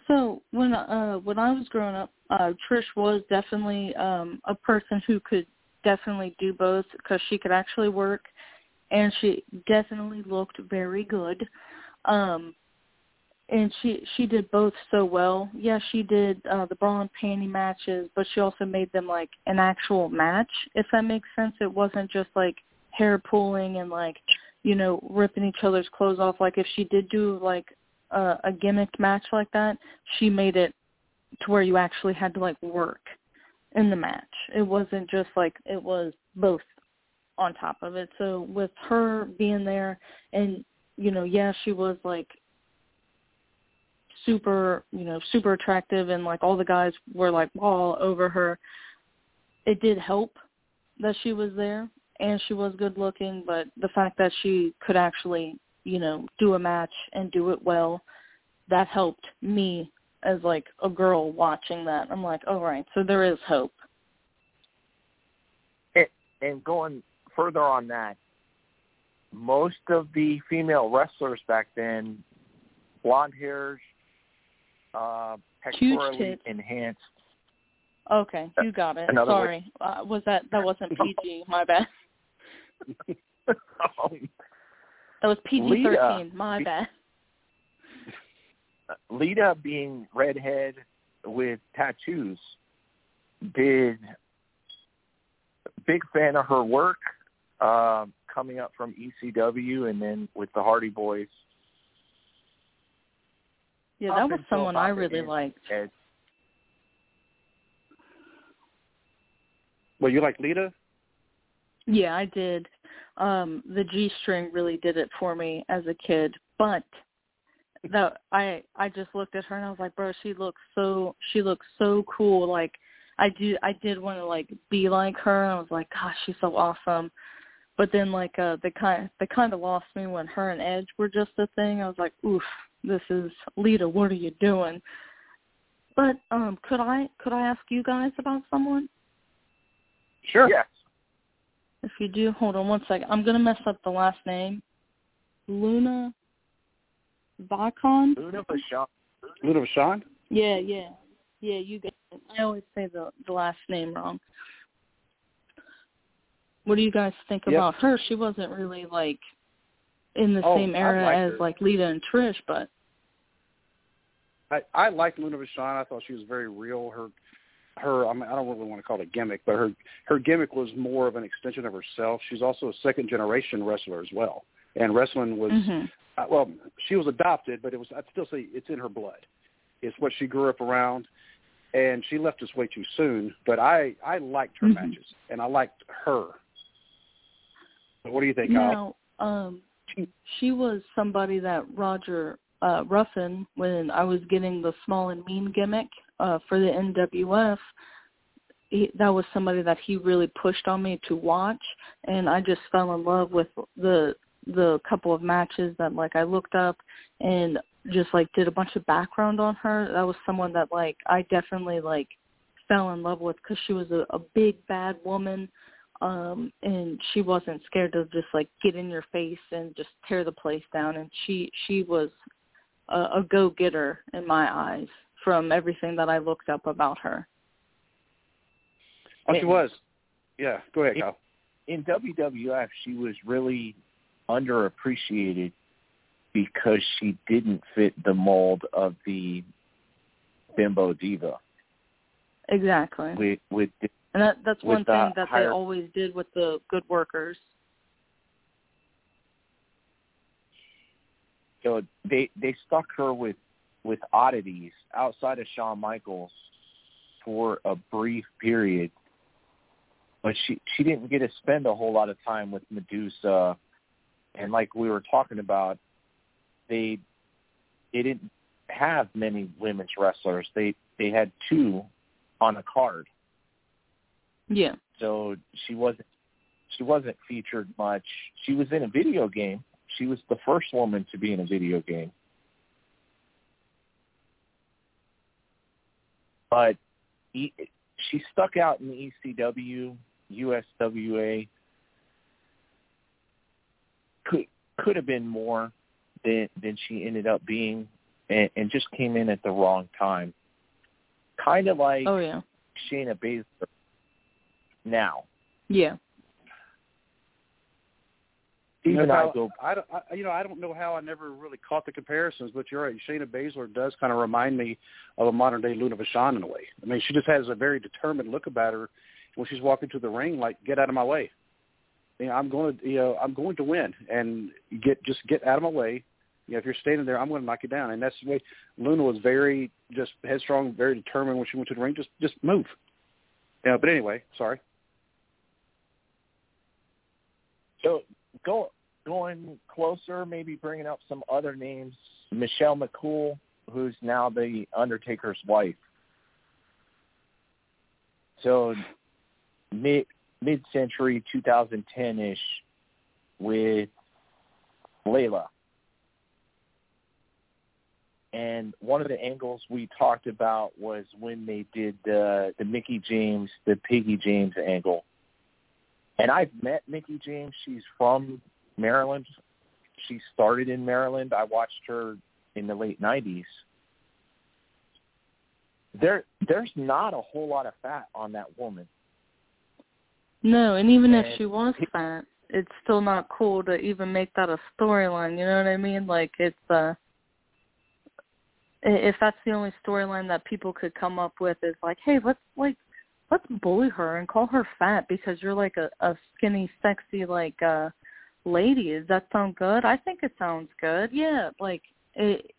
So when uh when I was growing up, uh Trish was definitely um a person who could definitely do both because she could actually work and she definitely looked very good. Um and she she did both so well. Yeah, she did uh the bra and panty matches, but she also made them like an actual match, if that makes sense. It wasn't just like hair pulling and like, you know, ripping each other's clothes off. Like if she did do like a, a match like that, she made it to where you actually had to like work in the match. It wasn't just like it was both on top of it. So with her being there and you know, yeah, she was like super, you know, super attractive and like all the guys were like all over her. It did help that she was there and she was good looking, but the fact that she could actually, you know, do a match and do it well, that helped me as like a girl watching that. I'm like, all right, so there is hope. And, and going further on that, most of the female wrestlers back then, blonde hairs, uh, pectorally enhanced. Okay, you got it. Another Sorry, uh, was that that wasn't *laughs* PG? My bad. um, *laughs* That was PG thirteen. My bad. *laughs* Lita being redhead with tattoos, did big fan of her work uh, coming up from ECW and then with the Hardy Boys. Yeah, that was someone I really liked. Well, you like Lita? Yeah, I did. Um, the G string really did it for me as a kid, but the I I just looked at her and I was like, bro, she looks so she looks so cool. Like I do I did want to like be like her. And I was like, gosh, she's so awesome. But then like uh they kind they kind of lost me when her and Edge were just a thing. I was like, oof, this is Lita. What are you doing? But um, could I could I ask you guys about someone? Sure. yes, If you do, hold on one second. I'm gonna mess up the last name. Luna Vacon. Luna Vachon. Lita Vachon? Yeah, yeah, yeah. You get it. I always say the the last name wrong. What do you guys think Yep. about her? She wasn't really like in the Oh, same era liked as her. like Lita and Trish, but I I liked Luna Vachon. I thought she was very real. Her her I, mean, I don't really want to call it a gimmick, but her her gimmick was more of an extension of herself. She's also a second generation wrestler as well. And wrestling was mhm. uh, well, she was adopted, but it was I'd still say it's in her blood. It's what she grew up around, and she left us way too soon. But I I liked her Mhm. matches, and I liked her. What do you think? Now, um, she was somebody that Roger uh, Ruffin, when I was getting the small and mean gimmick uh, for the NWF, he, that was somebody that he really pushed on me to watch, and I just fell in love with the the couple of matches that like I looked up and just like did a bunch of background on her. That was someone that like I definitely like fell in love with because she was a, a big bad woman um and she wasn't scared to just like get in your face and just tear the place down and she she was a, a go getter in my eyes from everything that I looked up about her. Oh, she was. Yeah, go ahead, Kyle. in WWF, she was really underappreciated because she didn't fit the mold of the bimbo diva Exactly. with with and that that's with one the thing that they always did with the good workers. you know, they they stuck her with with oddities outside of Shawn Michaels for a brief period, but she she didn't get to spend a whole lot of time with Medusa, and like we were talking about, they they didn't have many women's wrestlers. They they had two on a card, Yeah. so she wasn't she wasn't featured much. She was in a video game. She was the first woman to be in a video game. But e- she stuck out in ECW, USWA. Could could have been more than than she ended up being, and, and just came in at the wrong time. Kind of like oh yeah, Shayna Baszler. Now. Yeah. You Even know, I go I, don't- I, you know, I don't know how I never really caught the comparisons, but you're right. Shayna Baszler does kind of remind me of a modern day Luna Vachon in a way. I mean, she just has a very determined look about her when she's walking to the ring. Like, get out of my way. You know, I'm going to, you know, I'm going to win, and get just get out of my way. You know, if you're standing there, I'm going to knock you down. And that's the way Luna was very just headstrong, very determined when she went to the ring. Just, just move. Yeah, but anyway, sorry. So go going closer, maybe bringing up some other names. Michelle McCool, who's now the Undertaker's wife. So mid mid century, 2010 ish, with Layla. And one of the angles we talked about was when they did the the Mickie James, the Piggy James angle. And I've met Mickie James. She's from Maryland. She started in Maryland. I watched her in the late '90s. There, there's not a whole lot of fat on that woman. No, and even if she was fat, it's still not cool to even make that a storyline. You know what I mean? Like it's uh if that's the only storyline that people could come up with is like, hey, let's like let's bully her and call her fat because you're like a, a skinny, sexy like uh lady. Does that sound good? I think it sounds good. Yeah, like it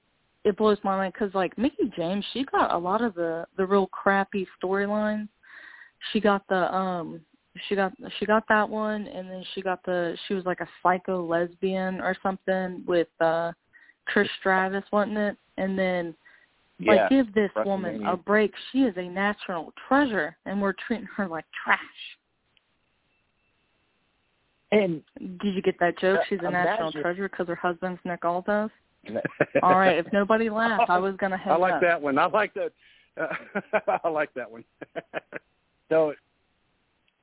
it blows my mind because like Mickie James, she got a lot of the the real crappy storylines. She got the um she got she got that one and then she got the she was like a psycho lesbian or something with uh Trish Stratus, wasn't it? And then Yeah, like give this woman a break. She is a national treasure and we're treating her like trash. and Did you get that joke? Uh, She's a national treasure because her husband's Nick Aldis. *laughs* All right, if nobody laughed, I was gonna hang I like up. that one. I like that. *laughs* I like that one. *laughs* so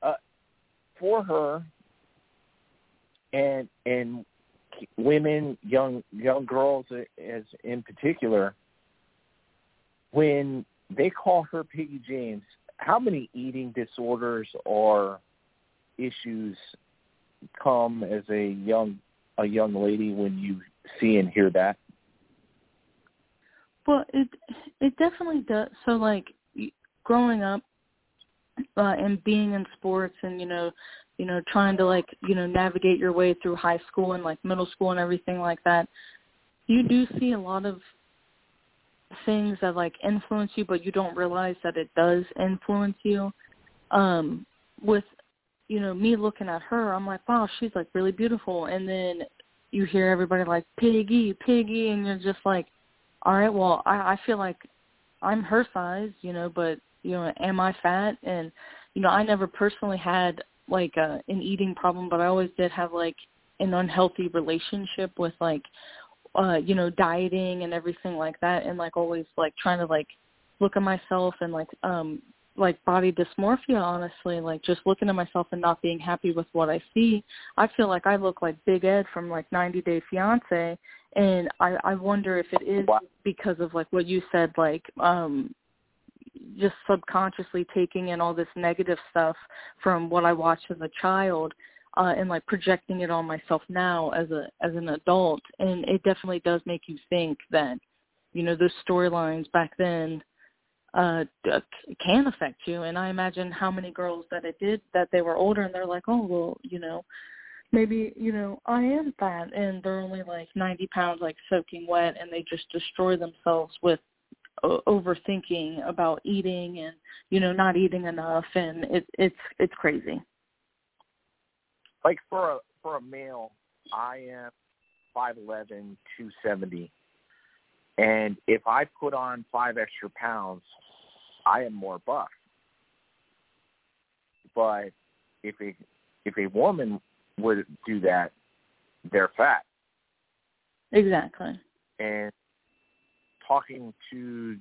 uh, for her and and women, young young girls as in particular, when they call her Piggy James, how many eating disorders or issues come as a young a young lady when you see and hear that? Well, it it definitely does. So like growing up uh, and being in sports and you know, you know, trying to like you know navigate your way through high school and like middle school and everything like that, you do see a lot of things that like influence you, but you don't realize that it does influence you. Um, with you know me looking at her, I'm like, wow, she's like really beautiful, and then you hear everybody like piggy, piggy, and you're just like, all right, well, I, I feel like I'm her size, you know, but you know, am I fat? And you know, I never personally had like a, an eating problem, but I always did have like an unhealthy relationship with like, uh, you know, dieting and everything like that, and like always like trying to like look at myself and like um like body dysmorphia honestly like just looking at myself and not being happy with what i see. I feel like i look like big ed from like 90 day fiance and i i wonder if it is because of like what you said like um just subconsciously taking in all this negative stuff from what i watched as a child uh and like projecting it on myself now as a as an adult and it definitely does make you think that you know those storylines back then uh can affect you. And i imagine how many girls that it did that they were older and they're like oh well you know maybe you know i am fat. And they're only like ninety pounds like soaking wet and they just destroy themselves with overthinking about eating and you know not eating enough. And it it's it's crazy like for a for a male, I am five eleven, two seventy, and if I put on five extra pounds, I am more buff. But if a if a woman would do that, they're fat. exactly And talking to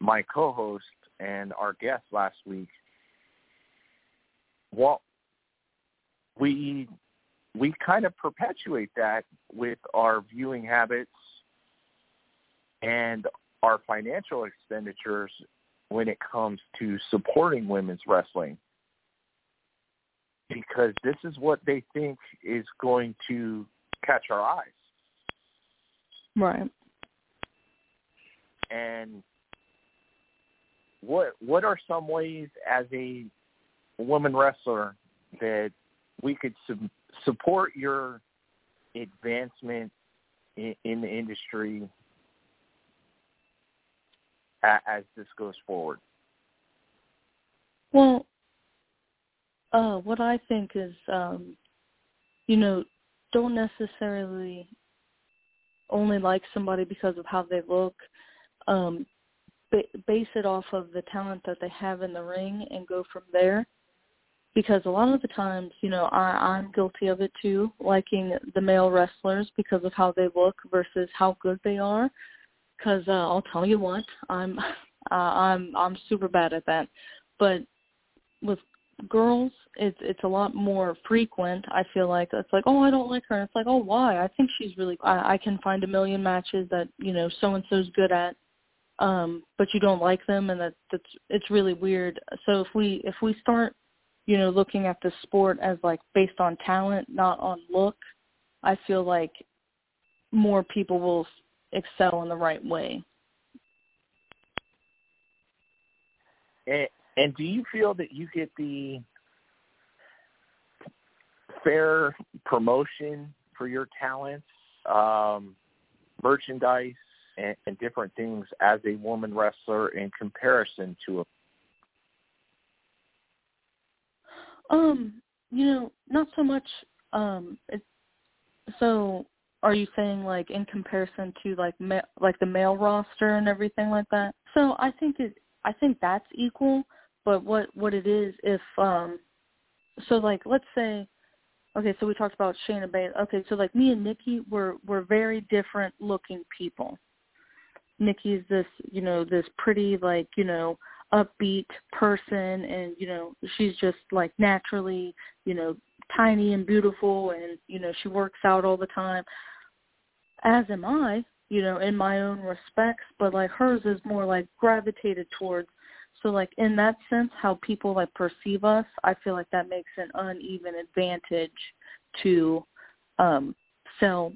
my co-host and our guest last week, well, we we kind of perpetuate that with our viewing habits and our financial expenditures when it comes to supporting women's wrestling because this is what they think is going to catch our eyes. Right. And what what are some ways as a woman wrestler that we could su- support your advancement in, in the industry as this goes forward? Well, uh, what I think is, um, you know, don't necessarily only like somebody because of how they look. Um, base it off of the talent that they have in the ring and go from there. Because a lot of the times, you know, I, I'm guilty of it too, liking the male wrestlers because of how they look versus how good they are. Because uh, I'll tell you what, I'm, *laughs* uh, I'm, I'm super bad at that. But with girls it's it's a lot more frequent i feel like it's like oh i don't like her and it's like oh why i think she's really i i can find a million matches that you know so and so's good at um but you don't like them and that that's it's really weird so if we if we start you know looking at the sport as like based on talent not on look i feel like more people will excel in the right way. And and do you feel that you get the fair promotion for your talents, um, merchandise, and, and different things as a woman wrestler in comparison to a Um, you know, not so much. Um, it, so are you saying like in comparison to like ma- like the male roster and everything like that? So I think it. I think that's equal. But what what it is if um so like let's say okay, so we talked about Shayna Baszler. Okay, so like me and Nikki were we're very different looking people. Nikki's this, you know, this pretty like, you know, upbeat person and, you know, she's just like naturally, you know, tiny and beautiful and, you know, she works out all the time. As am I, you know, in my own respects, but like hers is more like gravitated towards so like in that sense, how people like perceive us, I feel like that makes an uneven advantage to um sell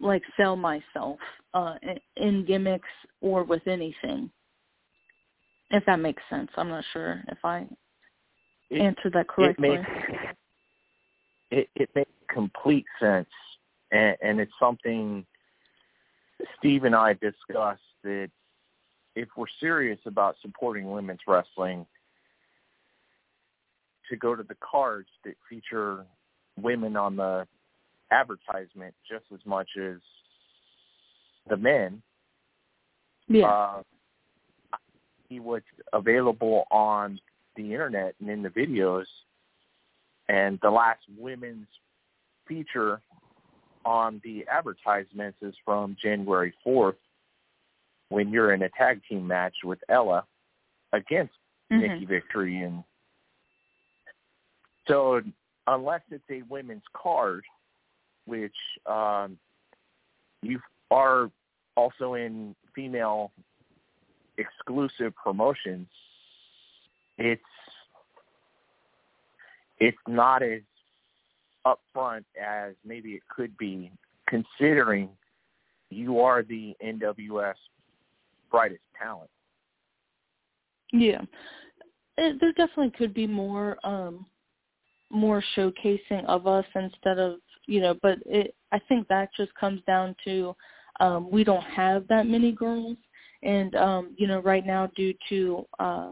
like sell myself uh in gimmicks or with anything. If that makes sense. I'm not sure if I it, answered that correctly. It makes it, it makes complete sense and, and it's something Steve and I discussed that if we're serious about supporting women's wrestling, to go to the cards that feature women on the advertisement just as much as the men. Yeah. Uh, see what's available on the internet and in the videos. And the last women's feature on the advertisements is from January 4th when you're in a tag team match with Ella against mm-hmm. Nikki Victory and so unless it's a women's card, which um, you are also in female exclusive promotions, it's it's not as upfront as maybe it could be, considering you are the NWF's brightest talent. Yeah, it, there definitely could be more um more showcasing of us instead of you know, but it I think that just comes down to um we don't have that many girls and um you know right now due to uh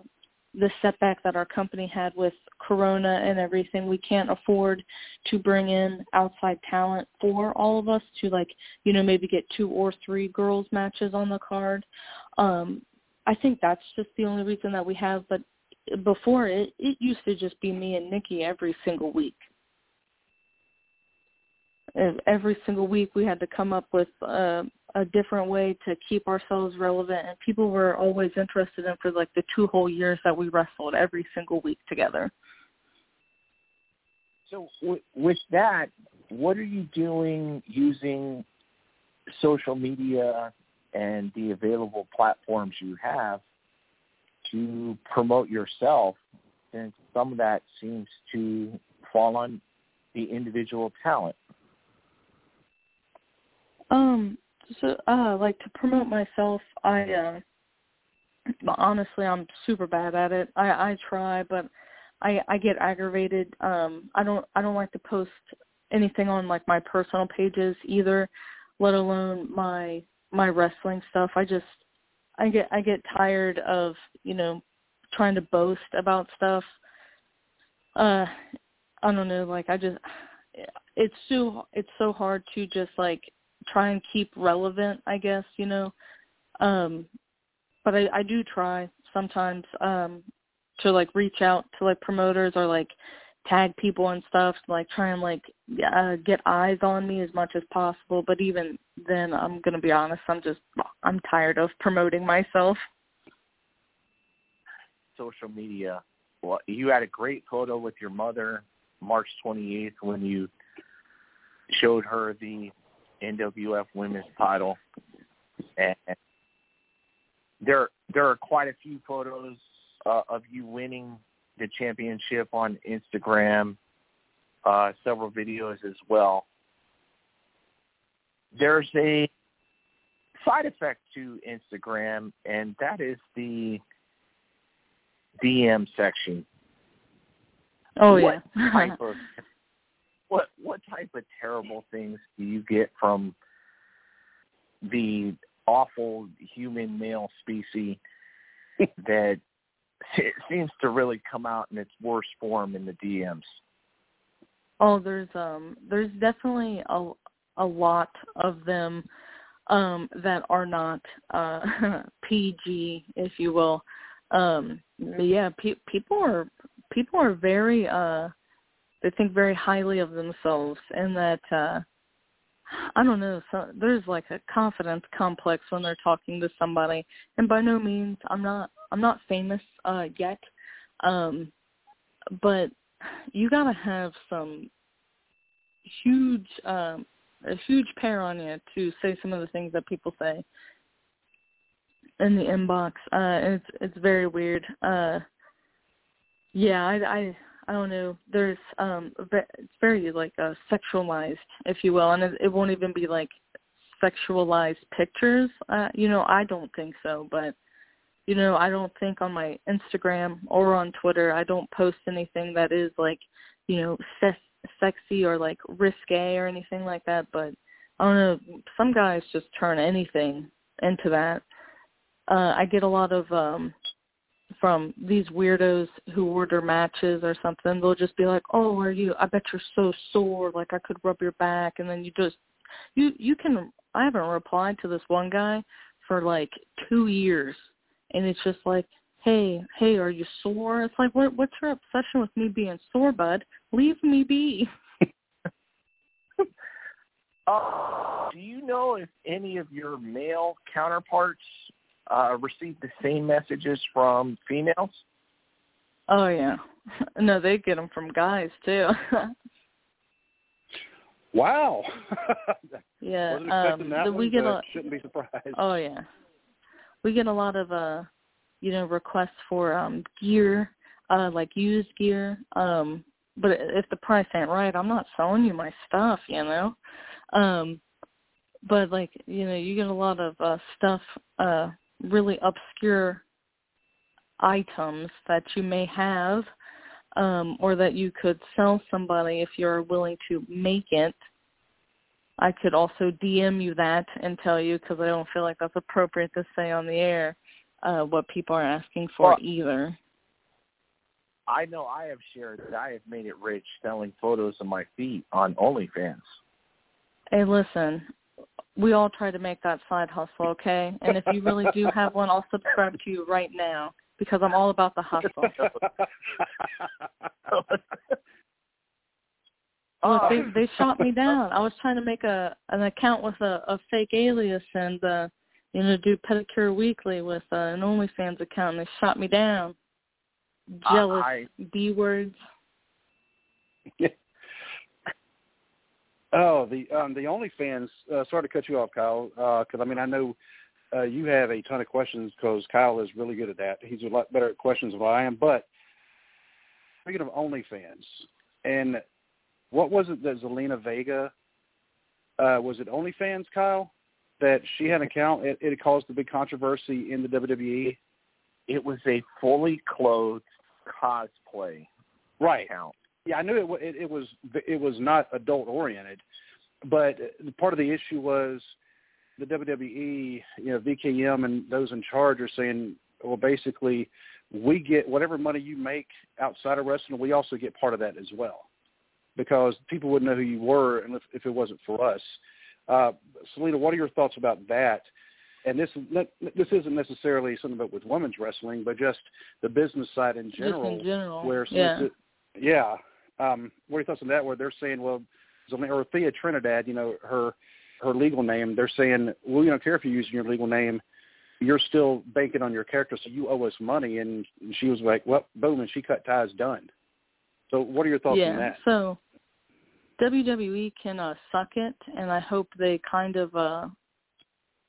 the setback that our company had with corona and everything we can't afford to bring in outside talent for all of us to like you know maybe get two or three girls matches on the card. Um i think that's just the only reason that we have but before it it used to just be me and nikki every single week. Every single week we had to come up with uh, a different way to keep ourselves relevant and people were always interested in for like the two whole years that we wrestled every single week together So w- with that, what are you doing using social media and the available platforms you have to promote yourself? And some of that seems to fall on the individual talent. Um, so uh, like to promote myself, I uh, honestly I'm super bad at it. I I try, but I I get aggravated. Um, I don't I don't like to post anything on like my personal pages either, let alone my my wrestling stuff. I just I get I get tired of you know trying to boast about stuff. Uh, I don't know. Like I just it's so it's so hard to just like try and keep relevant, I guess, you know. Um but I I do try sometimes um to like reach out to like promoters or like tag people and stuff, to, like try and like uh, get eyes on me as much as possible. But even then, I'm gonna be honest, I'm just I'm tired of promoting myself. Social media. Well, you had a great photo with your mother March 28th when you showed her the NWF Women's title, and there there are quite a few photos uh, of you winning the championship on Instagram, uh, several videos as well. There's a side effect to Instagram, and that is the DM section. Oh what yeah. *laughs* type of what what type of terrible things do you get from the awful human male species *laughs* that it seems to really come out in its worst form in the DMs? Oh, there's um there's definitely a a lot of them um that are not uh *laughs* PG, if you will. Um yeah, pe- people are people are very uh they think very highly of themselves and that uh I don't know, so there's like a confidence complex when they're talking to somebody. And by no means I'm not I'm not famous uh yet. Um but you got to have some huge um a huge pair on you to say some of the things that people say in the inbox. Uh it's it's very weird. Uh yeah, I I I don't know. There's um it's very like uh sexualized, if you will, and it, it won't even be like sexualized pictures. Uh you know, I don't think so, but you know, I don't think on my Instagram or on Twitter I don't post anything that is like, you know, se- sexy or like risque or anything like that, but I don't know, some guys just turn anything into that. Uh I get a lot of um from these weirdos who order matches or something. They'll just be like, "Oh, are you? I bet you're so sore. Like I could rub your back." And then you just you you can. I haven't replied to this one guy for like two years, and it's just like, "Hey, hey, are you sore?" It's like, what what's your obsession with me being sore, bud? Leave me be. *laughs* Uh, do you know if any of your male counterparts uh, receive the same messages from females? Oh yeah, *laughs* no, they get them from guys too. *laughs* wow. *laughs* yeah, Wasn't um, that the- one, we get a shouldn't be surprised. Oh yeah. We get a lot of uh you know, requests for um gear, uh like used gear. Um but if the price ain't right, I'm not selling you my stuff, you know. Um but like, you know, you get a lot of uh stuff uh really obscure items that you may have um or that you could sell somebody if you're willing to make it I could also DM you that and tell you because I don't feel like that's appropriate to say on the air uh, what people are asking for Well- either. I know I have shared that I have made it rich selling photos of my feet on OnlyFans. Hey, listen, we all try to make that side hustle, okay? And if you really do have one, I'll subscribe to you right now because I'm all about the hustle. *laughs* Look, they Uh, they shot me down. I was trying to make a an account with a, a fake alias and uh you know do pedicure weekly with uh, an OnlyFans account, and they shot me down. Jealous I- b words. *laughs* Oh, the um, the OnlyFans. Uh, sorry to cut you off, Kyle, because I mean I know uh, you have a ton of questions because Kyle is really good at that. He's a lot better at questions than I am. But speaking of OnlyFans, and what was it that Zelina Vega uh, was it OnlyFans, Kyle? That she had an account. It, it caused a big controversy in the WWE. It was a fully clothed cosplay right. account. Yeah, I knew it, it. It was it was not adult oriented, but part of the issue was the WWE, you know, VKM and those in charge are saying, well, basically, we get whatever money you make outside of wrestling, we also get part of that as well, because people wouldn't know who you were if, if it wasn't for us. Uh, Selena, what are your thoughts about that? And this this isn't necessarily something about with women's wrestling, but just the business side in general. Just in general, where yeah, yeah. Um, what are your thoughts on that? Where they're saying, well, or Thea Trinidad, you know, her her legal name, they're saying, well, we don't care if you're using your legal name. You're still banking on your character, so you owe us money. And she was like, well, boom, and she cut ties, done. So what are your thoughts yeah, on that? So WWE can uh, suck it, and I hope they kind of, uh,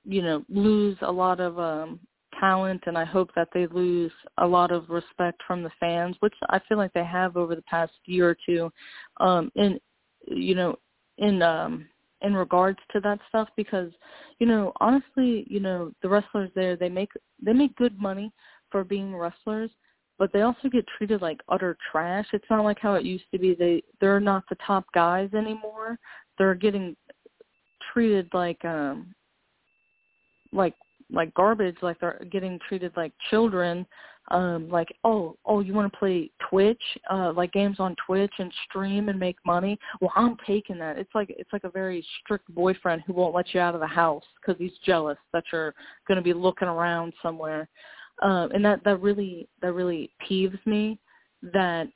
you know, lose a lot of um, talent, and I hope that they lose a lot of respect from the fans, which I feel like they have over the past year or two. Um, and you know, in um, in regards to that stuff, because you know, honestly, you know, the wrestlers there they make they make good money for being wrestlers, but they also get treated like utter trash. It's not like how it used to be. They they're not the top guys anymore. They're getting treated like um like like garbage, like they're getting treated like children. Um, like, oh, oh, you want to play Twitch, uh, like games on Twitch and stream and make money? Well, I'm taking that. It's like it's like a very strict boyfriend who won't let you out of the house because he's jealous that you're going to be looking around somewhere um, and that that really that really peeves me that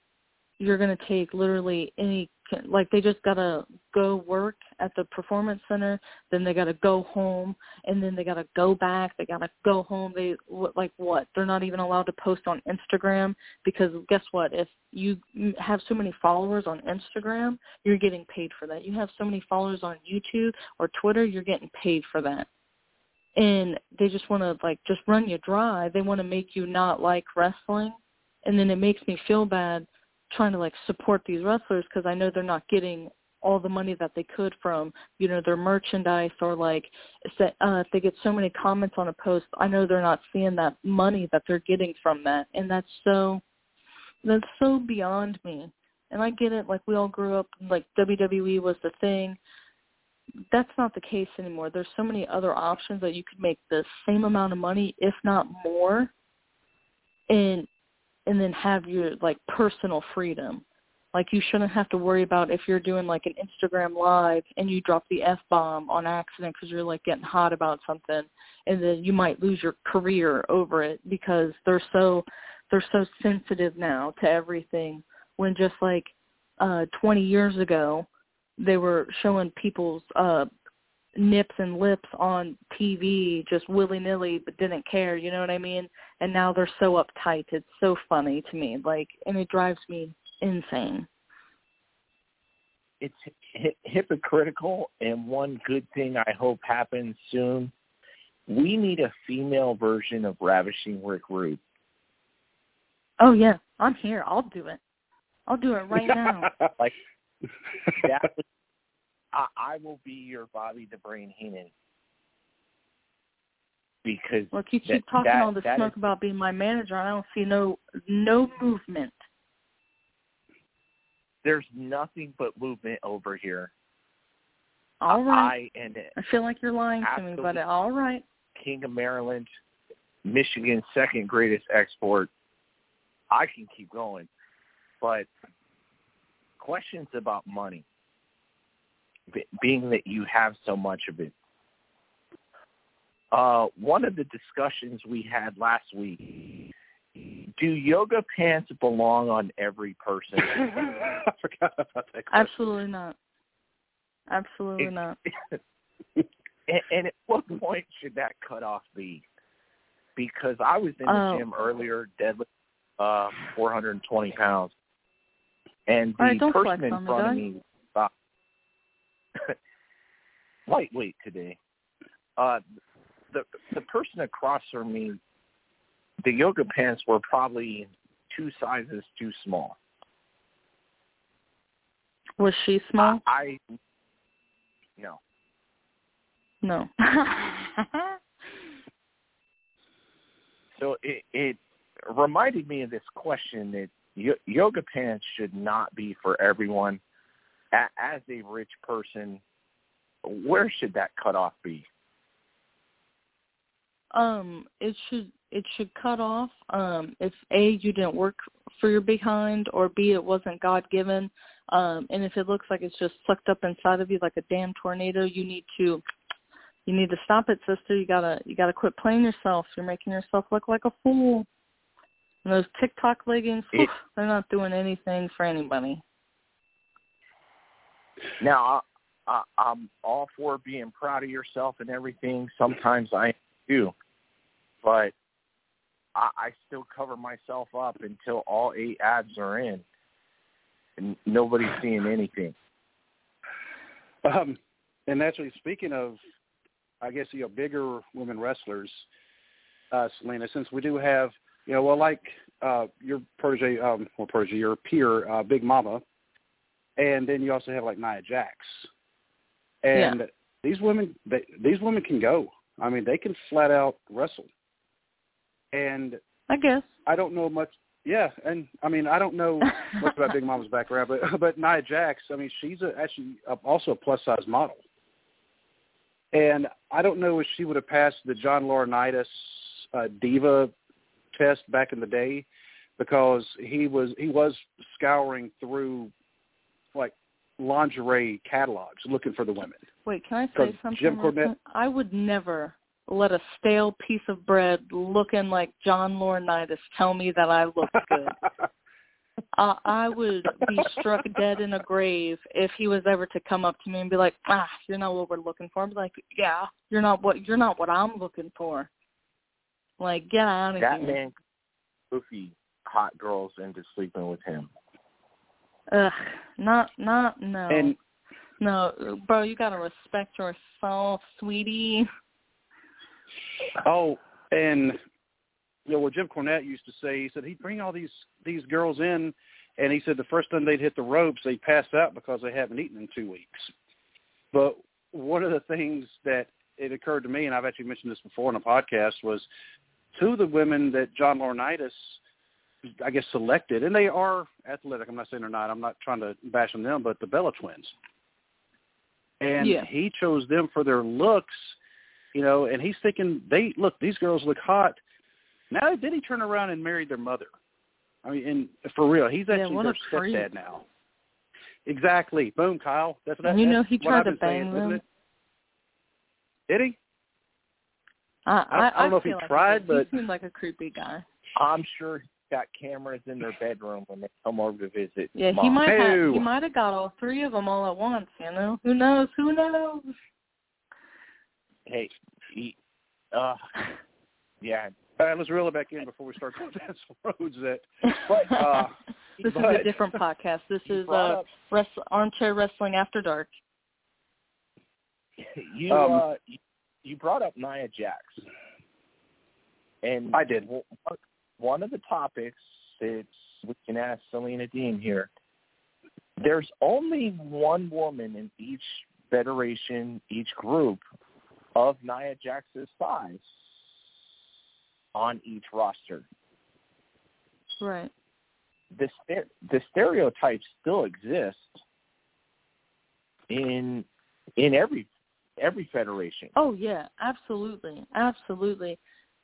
you're going to take literally any like they just got to go work at the performance center then they got to go home and then they got to go back they got to go home they like what? They're not even allowed to post on Instagram because guess what? If you have so many followers on Instagram you're getting paid for that. You have so many followers on YouTube or Twitter you're getting paid for that. And they just want to like just run you dry. They want to make you not like wrestling, and then it makes me feel bad trying to like support these wrestlers because I know they're not getting all the money that they could from you know their merchandise or like uh, if they get so many comments on a post i know they're not seeing that money that they're getting from that. And that's so that's so beyond me. And i get it like we all grew up like wwe was the thing. That's not the case anymore. There's so many other options that you could make the same amount of money, if not more, and and then have your like personal freedom. Like you shouldn't have to worry about if you're doing like an Instagram live and you drop the f bomb on accident because you're like getting hot about something, and then you might lose your career over it because they're so they're so sensitive now to everything. When just like uh 20 years ago, they were showing people's uh nips and lips on TV just willy nilly but didn't care, you know what I mean? And now they're so uptight. It's so funny to me. Like and it drives me insane. It's hi- hypocritical and one good thing I hope happens soon. We need a female version of Ravishing Rick Rude. Oh yeah, I'm here. I'll do it. I'll do it right *laughs* now. like that was, I, I will be your Bobby the Brain Heenan because look, you keep that, talking that, all the that smoke is, about being my manager. I don't see no no movement. There's nothing but movement over here. All right. I and I feel like you're lying to me, but all right. King of Maryland, Michigan's second greatest export. I can keep going, but questions about money, being that you have so much of it. Uh, one of the discussions we had last week, do yoga pants belong on every person? *laughs* I forgot about that. Question. Absolutely not. Absolutely It- not. *laughs* and, and at what point should that cutoff be? Because I was in the Oh. gym earlier, deadlift uh, 420 pounds, and the All right, don't person in front of me, *laughs* lightweight today. Uh, the the person across from me, the yoga pants were probably two sizes too small. Was she small? I, I no. No. so it it reminded me of this question that yoga pants should not be for everyone. As a rich person, where should that cutoff be? Um, it should it should cut off um if A you didn't work for your behind or B it wasn't God given. Um and if it looks like it's just sucked up inside of you like a damn tornado, you need to you need to stop it, sister. You gotta you gotta quit playing yourself. You're making yourself look like a fool. And those TikTok leggings, it, they're not doing anything for anybody. Now, I, I'm all for being proud of yourself and everything. Sometimes I do, but I, I still cover myself up until all eight abs are in, and nobody's seeing anything. Um, and actually, speaking of, I guess you know, bigger women wrestlers, uh, Selena, since we do have you know, well, like uh, your protege, um, well, protege, your peer, uh, Big Mama, and then you also have like Nia Jax, and yeah. these women, they, these women can go. I mean, they can flat out wrestle, and I guess I don't know much. Yeah, and I mean, I don't know *laughs* much about Big Mama's background, but but Nia Jax, I mean, she's a, actually a, also a plus size model, and I don't know if she would have passed the John Laurinaitis uh, diva test back in the day because he was he was scouring through like lingerie catalogs looking for the women. Wait, can I say something? Jim Cornette, I would never let a stale piece of bread looking like John Laurinaitis tell me that I look good. *laughs* uh, I would be struck dead in a grave if he was ever to come up to me and be like, "Ah, you're not what we're looking for." I'm like, "Yeah, you're not what you're not what I'm looking for." Like, get out of that here. That man, goofy hot girls into sleeping with him. Ugh, not, not, no. And no, bro, you gotta respect yourself, sweetie. Oh, and you know what Jim Cornette used to say, he said he'd bring all these these girls in, and he said the first time they'd hit the ropes, they'd pass out because they haven't eaten in two weeks. But one of the things that it occurred to me, and I've actually mentioned this before in a podcast, was two of the women that John Laurinaitis, I guess, selected, and they are athletic. I'm not saying they're not. I'm not trying to bash on them, but the Bella twins. And yeah. he chose them for their looks, you know, and he's thinking, they look, these girls look hot. Now, then he turned around and married their mother. I mean, and for real, he's actually yeah, their stepdad now. Exactly. Boom, Kyle. That's that. You know, that's he tried to saying, bang them. Did he? I, I, I don't know if he like tried, he, but he seemed like a creepy guy. I'm sure got cameras in their bedroom when they come over to visit. Yeah, Mom. he might have. He might have got all three of them all at once. You know, who knows? Who knows? Hey, he, uh, yeah. All right, let's reel it back in before we start going down some roads that. But, uh, *laughs* this but is a different podcast. This is brought uh, up- wrestl- armchair wrestling after dark. You Um, uh, you- you brought up Nia Jax, and I did. w- One of the topics that we can ask Selena Dean here. There's only one woman in each federation, each group of Nia Jax's size on each roster. Right. The the stereotypes still exist in in every every federation. Oh yeah, absolutely, absolutely.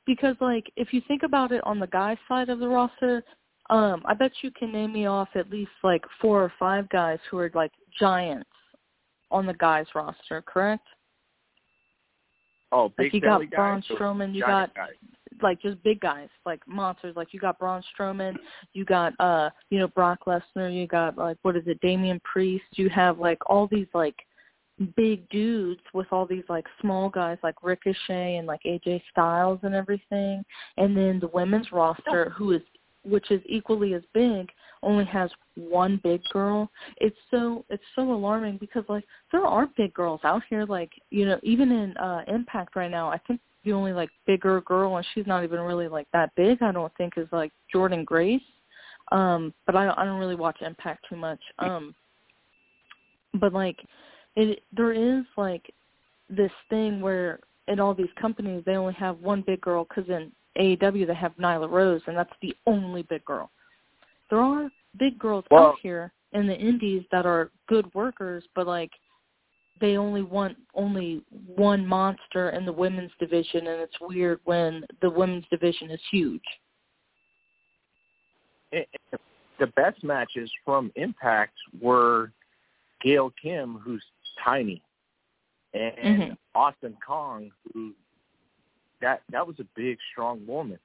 Because like, if you think about it on the guy side of the roster, um, I bet you can name me off at least like four or five guys who are like giants on the guys roster. Correct? Oh, big Like you got Braun guys, Strowman, you got guys? like just big guys, like monsters. Like you got Braun Strowman, you got uh, you know Brock Lesnar, you got like what is it, Damian Priest. You have like all these like big dudes with all these like small guys like Ricochet and like AJ Styles and everything. And then the women's roster, who is which is equally as big, only has one big girl. It's so it's so alarming because like there are big girls out here. Like you know, even in uh Impact right now, I think the only like bigger girl, and she's not even really like that big. I don't think is like Jordynne Grace. Um, but I I don't really watch Impact too much. Um, but like it there is like this thing where in all these companies they only have one big girl because in AEW they have Nyla Rose and that's the only big girl. There are big girls well, out here in the indies that are good workers, but like they only want only one monster in the women's division and it's weird when the women's division is huge. the best matches from Impact were Gail Kim, who's tiny, and mm-hmm. Awesome Kong, who that that was a big, strong woman.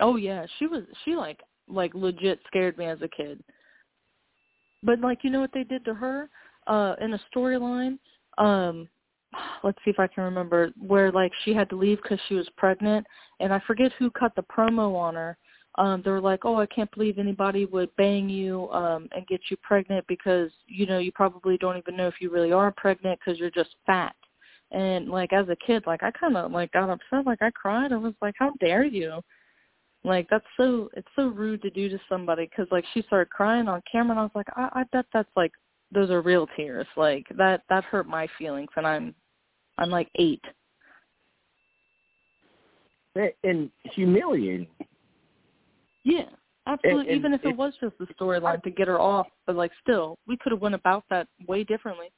Oh yeah, she was. She like like legit scared me as a kid. But like you know what they did to her uh in a storyline. Um, *sighs* let's see if I can remember where like she had to leave because she was pregnant, and I forget who cut the promo on her um they were like oh i can't believe anybody would bang you um and get you pregnant because you know you probably don't even know if you really are pregnant because you're just fat. And like as a kid like i kind of like got upset like i cried. I was like how dare you? Like that's so it's so rude to do to somebody because like she started crying on camera and i was like i i bet that's like those are real tears. Like that that hurt my feelings and i'm i'm like eight. And humiliating yeah, absolutely. And, and Even if it, it was just the storyline to get her off, but like still, we could have went about that way differently.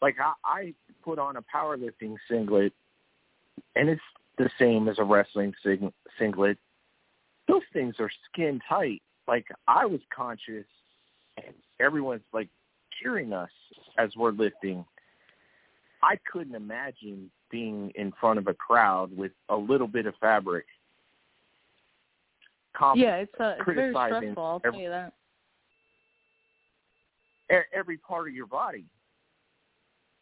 Like I, I put on a powerlifting singlet, and it's the same as a wrestling sing, singlet. Those things are skin tight. Like I was conscious, and everyone's like cheering us as we're lifting. I couldn't imagine being in front of a crowd with a little bit of fabric yeah, it's, uh, it's very stressful. I'll every, tell you that. Every part of your body.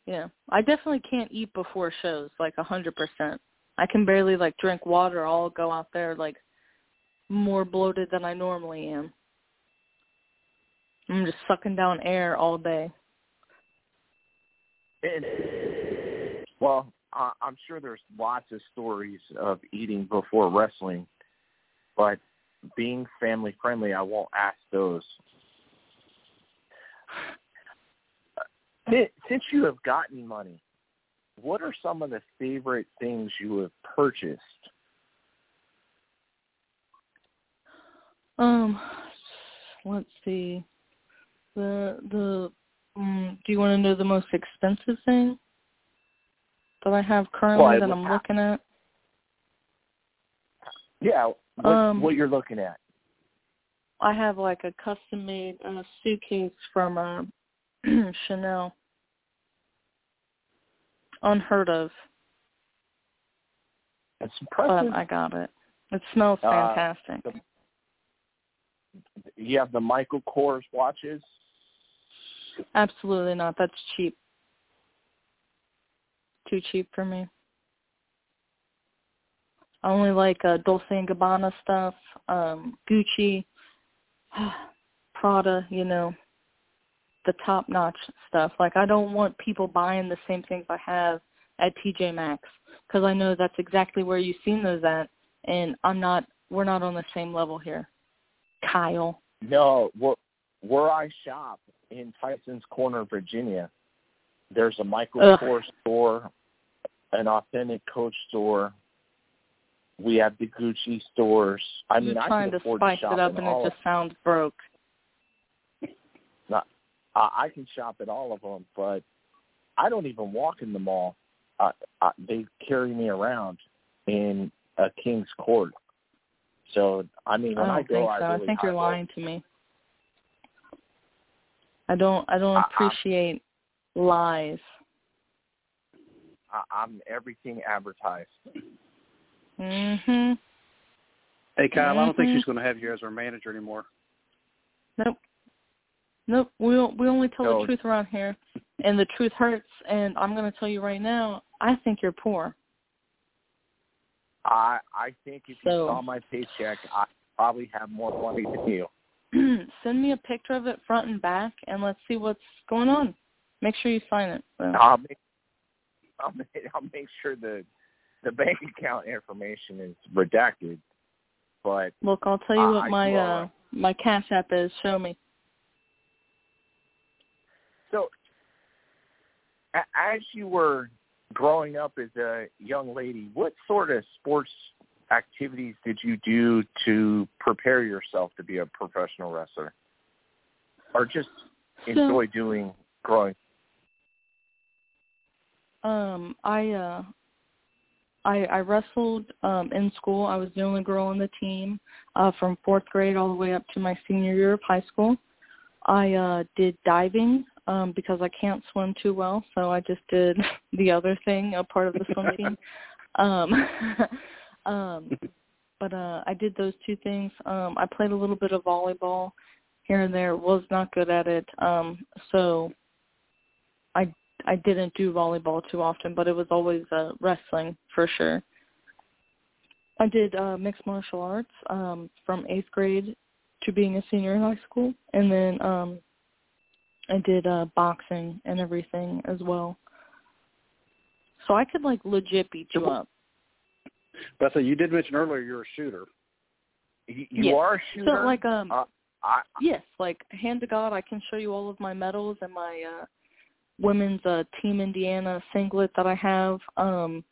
Yeah, I definitely can't eat before shows, like a hundred percent. I can barely like drink water. I'll go out there like more bloated than I normally am. I'm just sucking down air all day. And, well, I'm sure there's lots of stories of eating before wrestling, but being family friendly, I won't ask those. Since you have gotten money, what are some of the favorite things you have purchased? Um, let's see. The the um, do you want to know the most expensive thing that I have currently well, that I'm looking at? Yeah, what, um, what you're looking at? I have like a custom made uh, suitcase from uh, *clears throat* Chanel. Unheard of. That's impressive. But I got it. It smells uh, fantastic. Uh, the, you have the Michael Kors watches? Absolutely not. That's cheap. Too cheap for me. I only like uh, Dolce and Gabbana stuff, um, Gucci, *sighs* Prada, you know, the top notch stuff. Like I don't want people buying the same things I have at TJ Maxx because I know that's exactly where you've seen those at, and I'm not. We're not on the same level here, Kyle. No, where where I shop in Tyson's Corner, Virginia, there's a Michael Kors store, an authentic Coach store, we have the Gucci stores. I mean, You're I trying can to afford to shop it up, and it just sounds broke. *laughs* Not, I, I can shop at all of them, but I don't even walk in the mall. I, I, they carry me around in a king's court. So I mean, when I don't I go, think so. I, really, I think you're I lying to me. I don't. I don't I- I- appreciate lies. I, I'm everything advertised. Mhm. Hey, Kyle, I don't think Mhm. she's going to have you as her manager anymore. Nope. Nope. We we only tell No. the truth around here, and the truth hurts. And I'm going to tell you right now, I think you're poor. I I think if So- you saw my paycheck, I probably have more money than you. *clears throat* Send me a picture of it front and back, and let's see what's going on. Make sure you sign it. So. I'll make I'll make, I'll make sure the the bank *laughs* account information is redacted. But Look, I'll tell you what my uh my cash app is. Show me. so, a- as you were growing up as a young lady, what sort of sports activities did you do to prepare yourself to be a professional wrestler, or just So- enjoy doing growing? Um, I uh, I I wrestled um in school. I was the only girl on the team, uh, from fourth grade all the way up to my senior year of high school. I uh did diving um because I can't swim too well, so I just did *laughs* the other thing, a part of the swim team. *laughs* Um, *laughs* um, but uh I did those two things. Um, I played a little bit of volleyball here and there. Was not good at it. Um, so I didn't do volleyball too often, but it was always uh, wrestling for sure. I did uh, mixed martial arts um, from eighth grade to being a senior in high school, and then um, I did uh, boxing and everything as well. So I could like legit beat you up. But so you did mention earlier you're a shooter. You, you Yes. are a shooter. So like um Uh, I, yes, like hand to God, I can show you all of my medals and my uh women's uh team Indiana singlet that I have. Um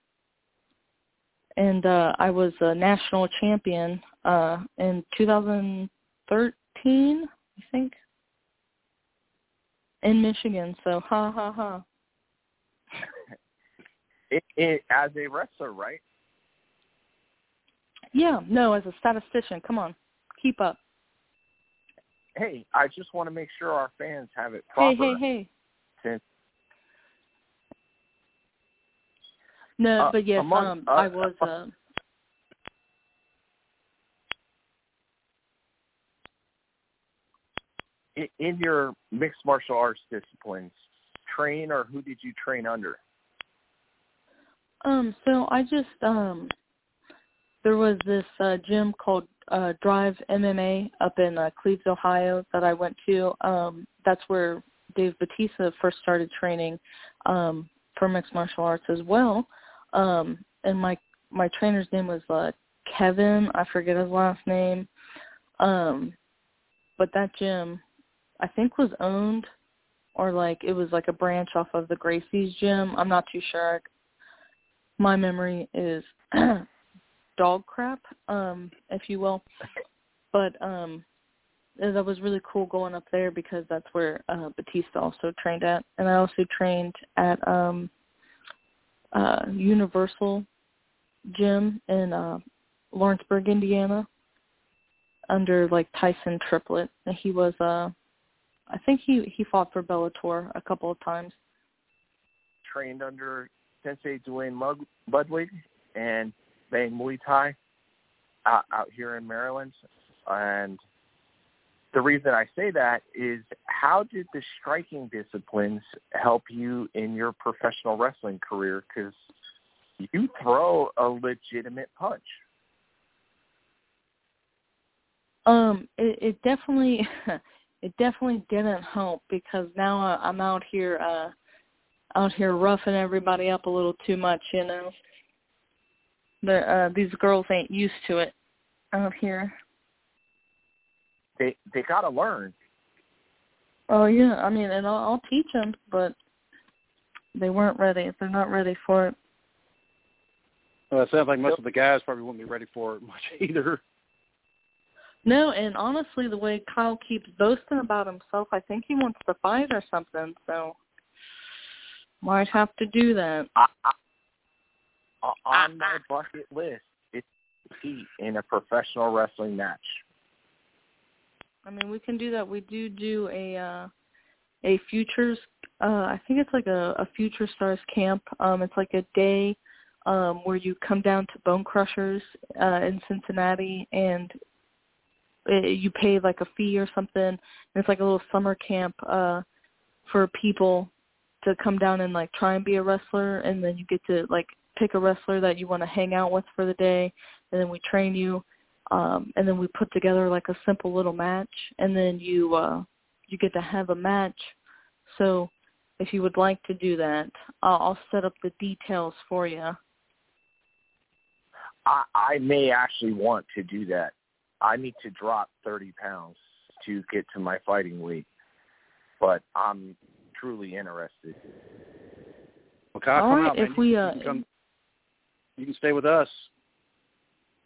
and uh I was a national champion uh in 2013, I think. In Michigan. So ha ha ha. *laughs* it, it, as a wrestler, right? Yeah, no, as a statistician, come on. Keep up. Hey, I just want to make sure our fans have it proper. Hey, hey, hey. Since No, Uh, but yes, among- um uh, I was uh, uh in your mixed martial arts disciplines, train or who did you train under? Um, so I just um there was this uh gym called uh Drive MMA up in uh, Cleves, Ohio that I went to. Um that's where Dave Batista first started training um for mixed martial arts as well. Um and my my trainer's name was uh Kevin, I forget his last name. Um but that gym I think was owned or like it was like a branch off of the Gracie's gym. I'm not too sure my memory is *clears throat* dog crap, um, if you will. But um that was really cool going up there because that's where uh Batista also trained at. And I also trained at um uh Universal Gym in uh Lawrenceburg, Indiana under like Tyson Triplett. And he was uh I think he he fought for Bellator a couple of times. Trained under Sensei Duane Ludwig and Bang Muay Thai out, out here in Maryland. And the reason I say that is how did the striking disciplines help you in your professional wrestling career? Because you throw a legitimate punch. Um, it, it definitely, *laughs* it definitely didn't help because now I- I'm out here, uh, out here roughing everybody up a little too much, you know. The uh, these girls ain't used to it out here. They they got to learn. Oh yeah, I mean, and I'll, I'll teach them, but they weren't ready. They're not ready for it. Well, it sounds like most of the guys probably won't be ready for it much *laughs* either. No, and honestly, the way Kyle keeps boasting about himself, I think he wants to fight or something. So might have to do that. I, I, on my bucket list, it's to compete in a professional wrestling match. I mean, we can do that. We do do a uh a futures uh I think it's like a, a future stars camp. Um it's like a day um where you come down to Bone Crushers uh in Cincinnati and it, you pay like a fee or something. And it's like a little summer camp uh for people to come down and like try and be a wrestler and then you get to like pick a wrestler that you want to hang out with for the day, and then we train you, um, and then we put together like a simple little match, and then you uh, you get to have a match. So if you would like to do that, I'll, I'll set up the details for you. I, I may actually want to do that. I need to drop 30 pounds to get to my fighting weight, but I'm truly interested. Well, Kyle, All come right, out, man. if we, uh, you, can come, you can stay with us.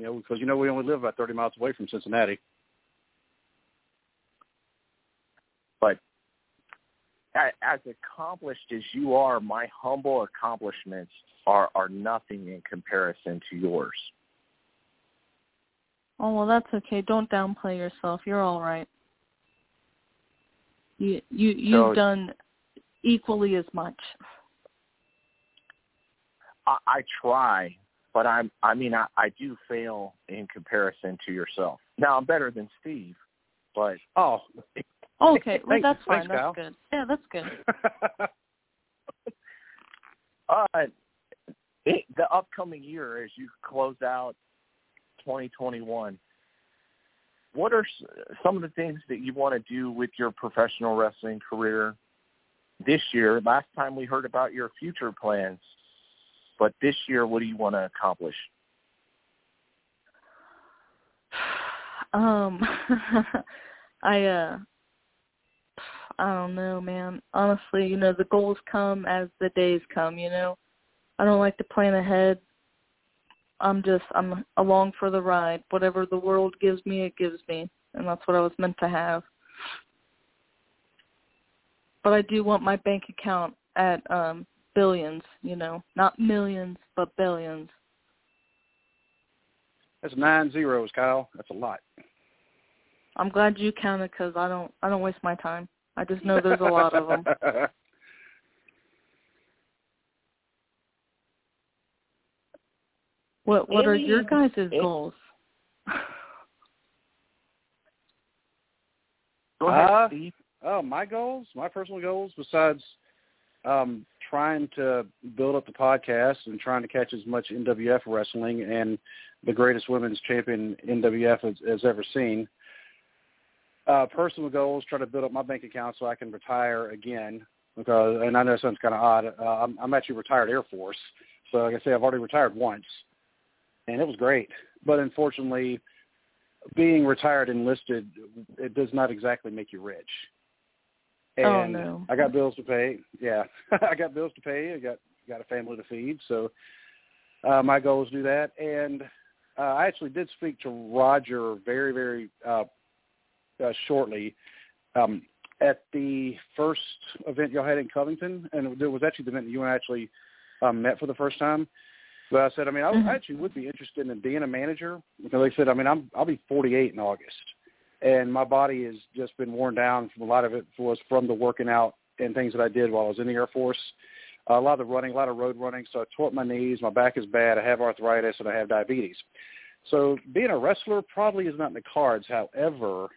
You know, because you know we only live about 30 miles away from Cincinnati. But as accomplished as you are, my humble accomplishments are are nothing in comparison to yours. Oh well, that's okay. Don't downplay yourself. You're all right. You you you've So- done equally as much. I, I try, but I'm I mean I, I do fail in comparison to yourself. Now I'm better than Steve, but Oh, Okay, well that's fine. thanks, Kyle. that's good. Yeah, that's good. *laughs* uh, it, the upcoming year as you close out 2021, what are some of the things that you want to do with your professional wrestling career this year? Last time we heard about your future plans, but this year, what do you want to accomplish? *sighs* um *laughs* I uh I don't know, man. Honestly, you know, the goals come as the days come, you know. I don't like to plan ahead. I'm just I'm along for the ride. Whatever the world gives me, it gives me. And that's what I was meant to have. But I do want my bank account at um billions, you know. Not millions, but billions. That's nine zeros, Kyle. That's a lot. I'm glad you counted because I don't I don't waste my time. I just know there's a lot of them. *laughs* What what are your guys' goals? Go ahead, Uh, Steve. Oh, my goals, my personal goals, besides um, trying to build up the podcast and trying to catch as much NWF wrestling and the greatest women's champion NWF has, has ever seen. Uh, personal goals: try to build up my bank account so I can retire again. Because, and I know it sounds kind of odd. Uh, I'm, I'm actually retired Air Force, so like I say, I've already retired once, and it was great. But unfortunately, being retired enlisted, it does not exactly make you rich. And Oh, no. I got bills to pay. Yeah, *laughs* I got bills to pay. I got got a family to feed. So uh, my goal is to do that. And uh, I actually did speak to Roger very very uh, uh, shortly um, at the first event y'all had in Covington, and it was actually the event that you and I actually um, met for the first time. But I said, I mean, I, Mhm. I actually would be interested in being a manager because they said, I mean, I'm I'll be 48 in August, and my body has just been worn down. From a lot of it was from the working out and things that I did while I was in the Air Force. Uh, a lot of running, a lot of road running. So I tore up my knees. My back is bad. I have arthritis and I have diabetes. So being a wrestler probably is not in the cards. However,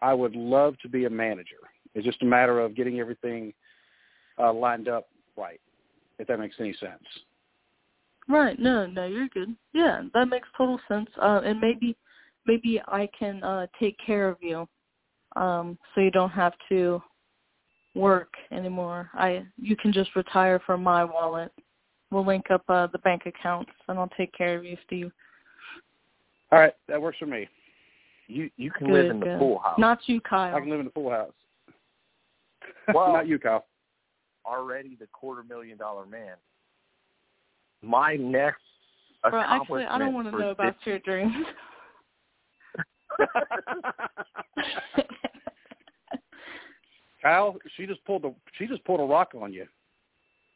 I would love to be a manager. It's just a matter of getting everything uh, lined up right, if that makes any sense. Right. No, no, you're good. Yeah, that makes total sense. Uh, and maybe, maybe I can uh, take care of you, um, so you don't have to work anymore. I, you can just retire from my wallet. We'll link up uh, the bank accounts, and I'll take care of you, Steve. All right, that works for me. You you can Good, live in the good. pool house. Not you, Kyle. I can live in the pool house. *laughs* Well- not you, Kyle. already the quarter million dollar man. My next Well, actually, I don't want to know about your dreams. *laughs* *laughs* Kyle, she just pulled a she just pulled a rock on you.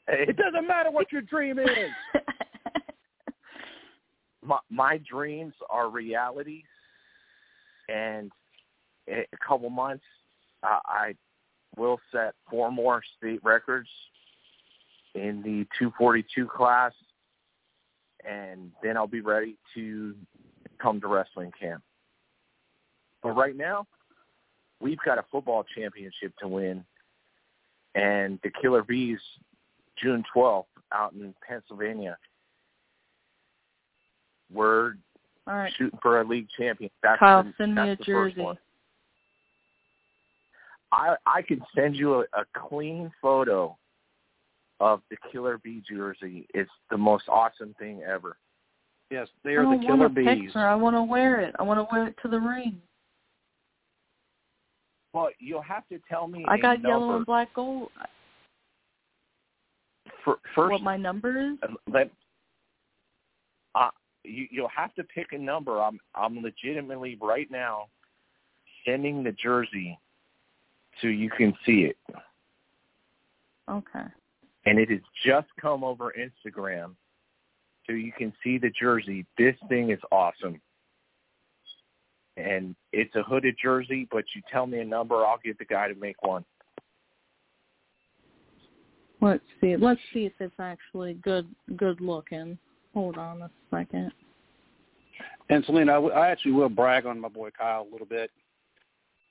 It doesn't matter what your dream is. *laughs* my, my dreams are realities, and in a couple months, uh, I will set four more state records in the 242 class, and then I'll be ready to come to wrestling camp. But right now, we've got a football championship to win, and the Killer Bees, June 12th, out in Pennsylvania, We're All right. shooting for a league champion. That's Kyle, the, send me a jersey. I I can send you a, a clean photo of the Killer Bee jersey. It's the most awesome thing ever. Yes, they are the don't killer want a bees. picture. I want to wear it. I want to wear it to the ring. Well, you'll have to tell me. I got yellow and black gold. For, first, what my number is? let uh, you you'll have to pick a number. I'm I'm legitimately right now sending the jersey so you can see it, Okay. and it has just come over Instagram, so you can see the jersey. This thing is awesome, and it's a hooded jersey. But you tell me a number, I'll get the guy to make one. Let's see. Let's see if it's actually good good looking. Hold on a second. And Selena, I, w- I actually will brag on my boy Kyle a little bit.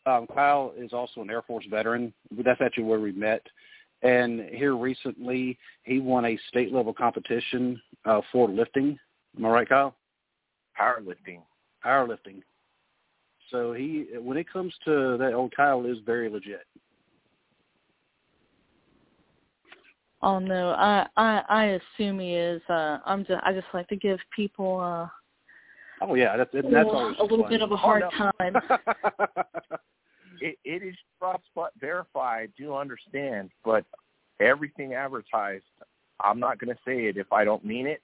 Um, Kyle is also an Air Force veteran. That's actually where we met. And here recently, he won a state level competition uh, for lifting. Am I right, Kyle? Powerlifting. Powerlifting. So he, when it comes to that, old Kyle is very legit. Oh no, I I I assume he is. Uh, I'm just I just like to give people uh, Oh yeah, that's a that's little, always a little fun. bit of a hard no. time. *laughs* it, it is trust but verify. Do understand, but everything advertised, I'm not going to say it if I don't mean it.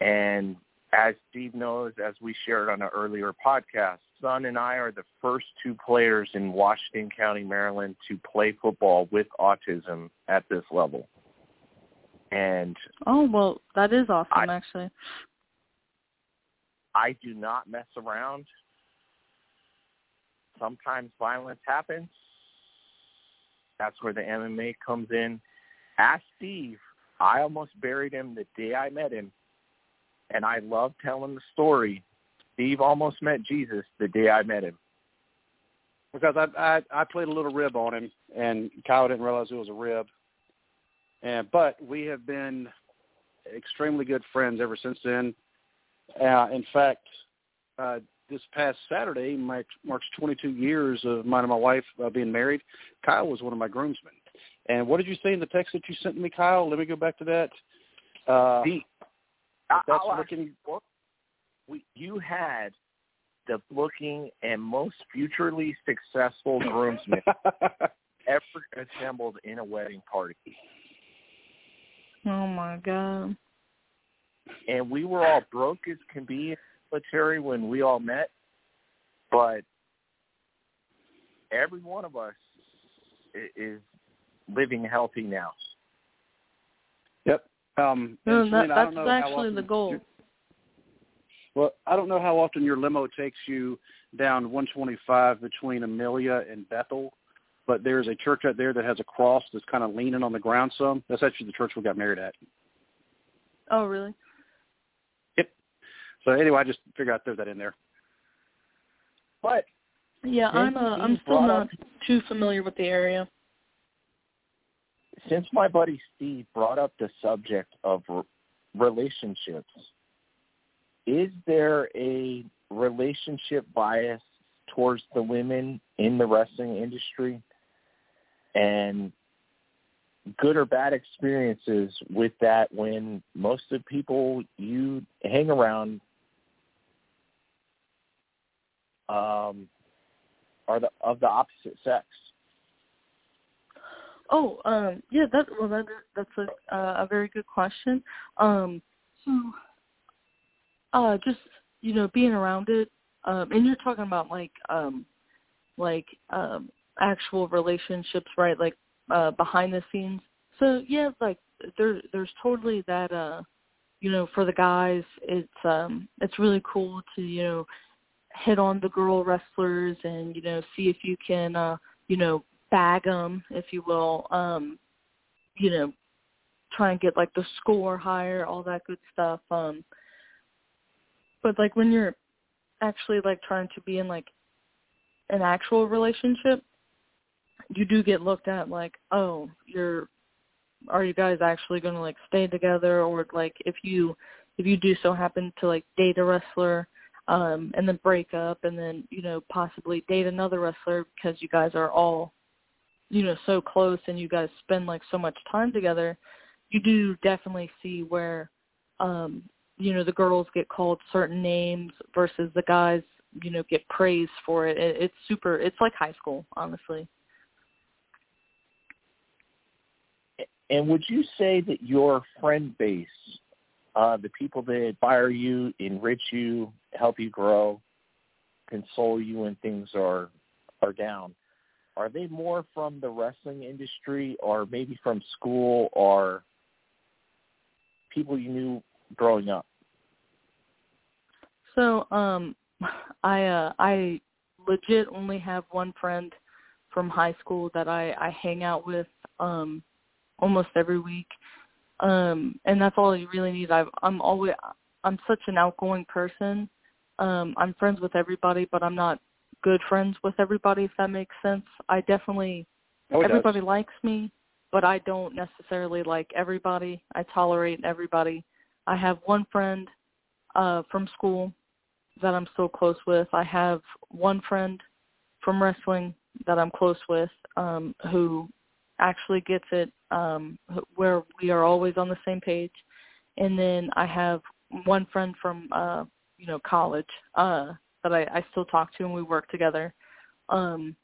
And as Steve knows, as we shared on an earlier podcast, Son and I are the first two players in Washington County, Maryland, to play football with autism at this level. And Oh well, that is awesome I- actually. I do not mess around. Sometimes violence happens. That's where the MMA comes in. Ask Steve. I almost buried him the day I met him, and I love telling the story. Steve almost met Jesus the day I met him. because I, I I played a little rib on him, and Kyle didn't realize it was a rib. And but we have been extremely good friends ever since then. Uh, in fact, uh, this past Saturday marks, marks 22 years of mine and my wife uh, being married. Kyle was one of my groomsmen. And what did you say in the text that you sent me, Kyle? Let me go back to that. Uh, See, that's I'll looking. Actually- we, you had the looking and most futurely successful *laughs* groomsmen ever assembled in a wedding party. Oh my god. and we were all broke as can be in the military when we all met, but every one of us i- is living healthy now. Yep. Um, No, and that, Selena, that's don't know how actually the often goal. You- Well, I don't know how often your limo takes you down 125 between Amelia and Bethel, but there's a church out there that has a cross that's kind of leaning on the ground some. That's actually the church we got married at. Oh really? Yep. So anyway, I just figured I'd throw that in there. But Yeah, I'm uh, I'm still not up- too familiar with the area. since my buddy Steve brought up the subject of r- relationships, is there a relationship bias towards the women in the wrestling industry? And good or bad experiences with that when most of the people you hang around um, are the of the opposite sex. Oh, um, yeah, that well, that that's a uh, a very good question. Um, so, uh, just you know, being around it, um, and you're talking about like, um, like um, actual relationships, right? Like uh, behind the scenes. So yeah, like there, there's totally that. Uh, you know, for the guys, it's um, it's really cool to you know hit on the girl wrestlers and you know see if you can uh, you know bag them, if you will. Um, you know, try and get like the score higher, all that good stuff. Um, but like when you're actually like trying to be in like an actual relationship, you do get looked at like, oh, you're, are you guys actually going to like stay together? Or like if you, if you do so happen to like date a wrestler um and then break up and then you know possibly date another wrestler because you guys are all you know so close and you guys spend like so much time together you do definitely see where um you know the girls get called certain names versus the guys you know get praised for it, it it's super it's like high school honestly and would you say that your friend base uh the people that inspire you enrich you help you grow console you when things are are down are they more from the wrestling industry or maybe from school or people you knew growing up? So, um *sighs* I uh I legit only have one friend from high school that I I hang out with um almost every week. Um and that's all you really need. I I'm always I'm such an outgoing person. Um I'm friends with everybody, but I'm not good friends with everybody if that makes sense. I definitely Oh, everybody does. likes me, but I don't necessarily like everybody. I tolerate everybody. I have one friend uh from school that I'm still close with. I have one friend from wrestling that I'm close with um who actually gets it um where we are always on the same page. And then I have one friend from uh you know college uh that I I still talk to and we work together. Um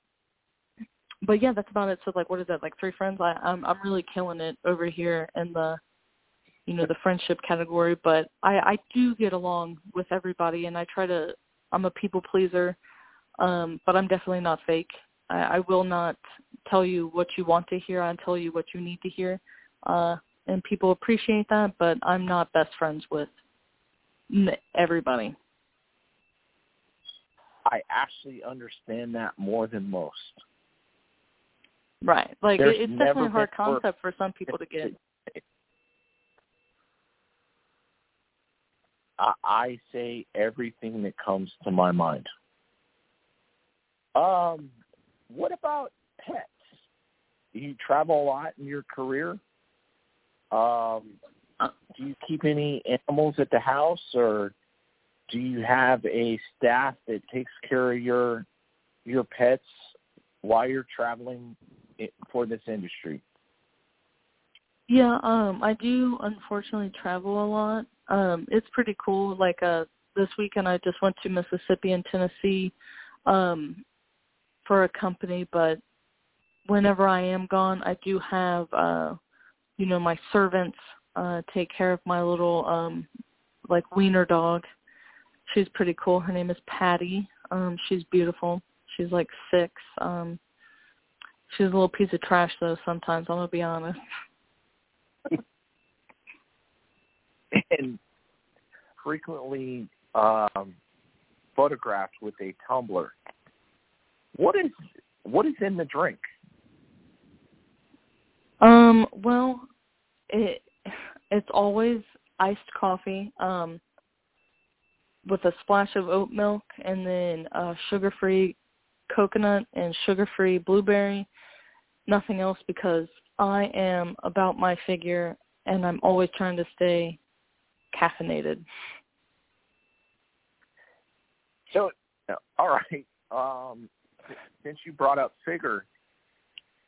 but yeah, that's about it. So like, what is that? Like three friends? I, I'm I'm really killing it over here in the, you know, the friendship category. But I I do get along with everybody, and I try to. I'm a people pleaser, um, but I'm definitely not fake. I, I will not tell you what you want to hear. i'll tell you what you need to hear, uh, and people appreciate that. But I'm not best friends with everybody. I actually understand that more than most. Right. Like There's it's definitely a hard concept for some people to get. I, I say everything that comes to my mind. Um, what about pets? Do you travel a lot in your career. Um, do you keep any animals at the house, or do you have a staff that takes care of your your pets while you're traveling for this industry? Yeah, um, I do unfortunately travel a lot. Um, it's pretty cool. Like uh this weekend I just went to Mississippi and Tennessee um for a company, but whenever I am gone I do have uh you know, my servants uh take care of my little um like wiener dog. She's pretty cool. Her name is Patty. Um, she's beautiful. She's like six. Um she's a little piece of trash though sometimes, I'm gonna be honest. *laughs* and frequently um, photographed with a tumbler. What is what is in the drink? Um, well, it it's always iced coffee, um, with a splash of oat milk and then uh sugar free coconut and sugar free blueberry. Nothing else because I am about my figure and I'm always trying to stay caffeinated. So, uh, all right. Um, since you brought up figure,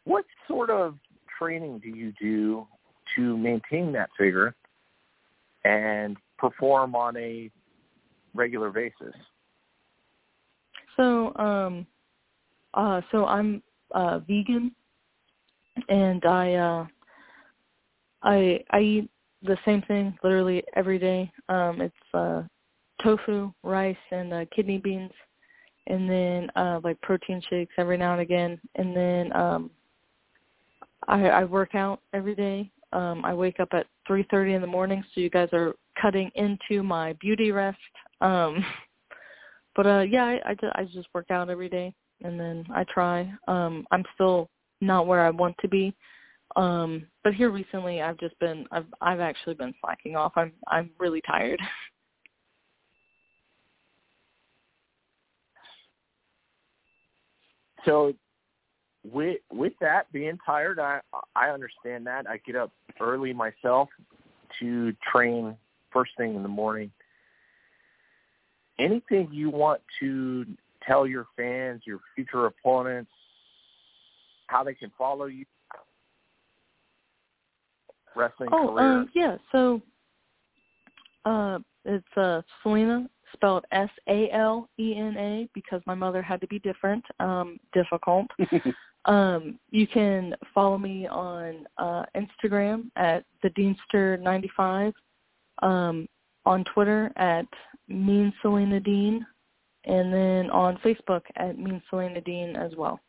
what sort of training do you do to maintain that figure and perform on a regular basis? So, um uh so I'm uh vegan and I uh I I eat the same thing literally every day. Um it's uh tofu, rice and uh kidney beans and then uh like protein shakes every now and again and then um I I work out every day. Um I wake up at 3:30 in the morning so you guys are cutting into my beauty rest. Um *laughs* but uh yeah, I I just, I just work out every day and then I try. Um I'm still not where I want to be. Um but here recently I've just been I've I've actually been slacking off. I'm I'm really tired. *laughs* So, with with that being tired, I I understand that. I get up early myself to train first thing in the morning. Anything you want to tell your fans, your future opponents, how they can follow you? Wrestling oh, career. um, yeah. So, uh, it's uh, Salena spelled S A L E N A because my mother had to be different, um, difficult. *laughs* um, you can follow me on uh, Instagram at the Deanster ninety five, um, on Twitter at Mean Salena Dean, and then on Facebook at Mean Salena Dean as well.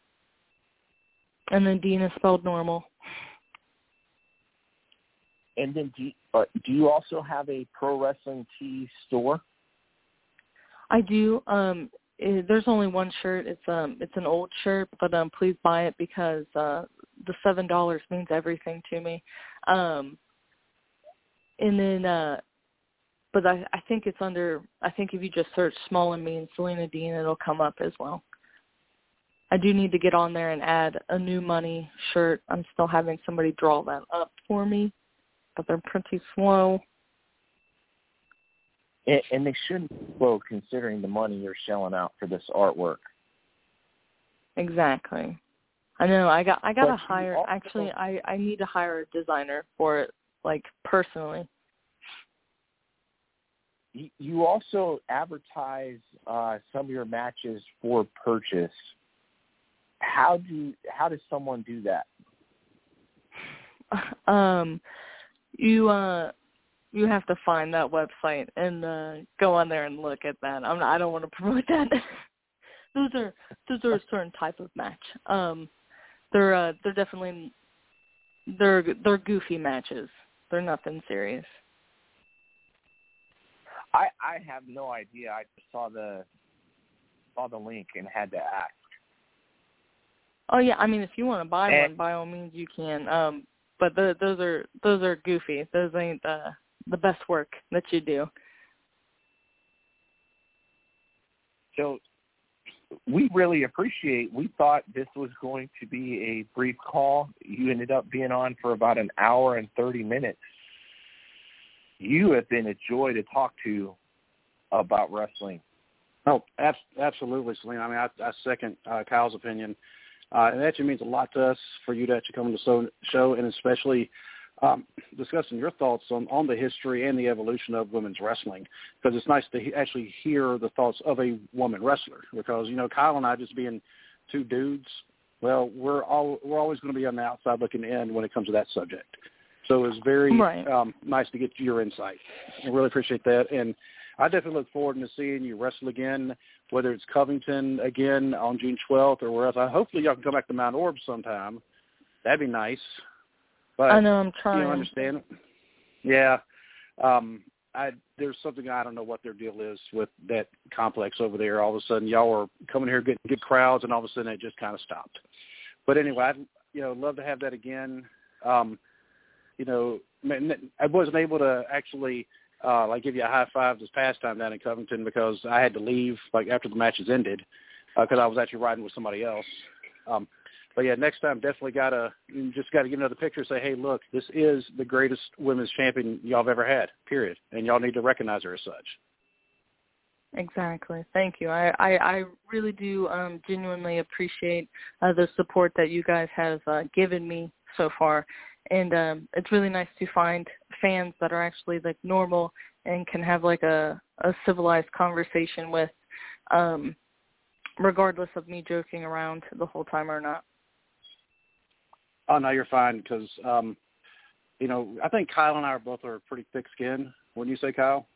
And then Dean is spelled normal. And then do you, uh, do you also have a pro wrestling tee store? I do. Um, it, there's only one shirt. It's um, it's an old shirt, but um, please buy it because uh, the seven dollars means everything to me. Um, and then, uh, but I, I think it's under. I think if you just search "Small and Mean" Salena Dean, it'll come up as well. I do need to get on there and add a new money shirt. I'm still having somebody draw that up for me, but they're pretty slow. And, and they shouldn't be slow considering the money you're shelling out for this artwork. Exactly. I know. I got. I got to hire. also- Actually, I I need to hire a designer for it, like personally. You, you also advertise uh, some of your matches for purchase. How do how does someone do that? *laughs* um, you uh, you have to find that website and uh, go on there and look at that. I'm not, I don't want to *laughs* promote that. those are those are a certain type of match. Um, they're uh, they're definitely they're they're goofy matches. They're nothing serious. I I have no idea. I just saw the saw the link and had to ask. Oh yeah, I mean if you want to buy And- one, by all means you can. Um, but the, those are those are goofy. Those ain't the the best work that you do. So we really appreciate. We thought this was going to be a brief call. You ended up being on for about an hour and thirty minutes. You have been a joy to talk to about wrestling. Oh, ab- absolutely, Salena. I mean, I, I second uh, Kyle's opinion. Uh, and it actually means a lot to us for you to actually come to the show, and especially um, discussing your thoughts on, on the history and the evolution of women's wrestling. Because it's nice to he- actually hear the thoughts of a woman wrestler. Because you know, Kyle and I just being two dudes, well, we're all we're always going to be on the outside looking in when it comes to that subject. So it's very Right. um, nice to get your insight. I really appreciate that, and I definitely look forward to seeing you wrestle again, whether it's Covington again on June 12th or where else. I hopefully y'all can come back to Mount Orab sometime. That'd be nice. But I know I'm trying. don't understand. It? Yeah. Um I there's something I don't know what their deal is with that complex over there. All of a sudden y'all were coming here getting good crowds and all of a sudden it just kind of stopped. But anyway, I'd you know, love to have that again. Um you know, I wasn't able to actually uh like give you a high five this past time down in Covington because I had to leave like after the matches ended because I was actually riding with somebody else. Um but yeah, next time definitely gotta just gotta get another picture say, hey, look, this is the greatest women's champion y'all have ever had. Period, and y'all need to recognize her as such. Exactly. Thank you. I, I, I really do um, genuinely appreciate uh, the support that you guys have uh, given me so far, and um, it's really nice to find fans that are actually like normal and can have like a, a civilized conversation with, um, regardless of me joking around the whole time or not. Oh no, you're fine because um, you know I think Kyle and I are both are pretty thick skinned. Wouldn't you say, Kyle?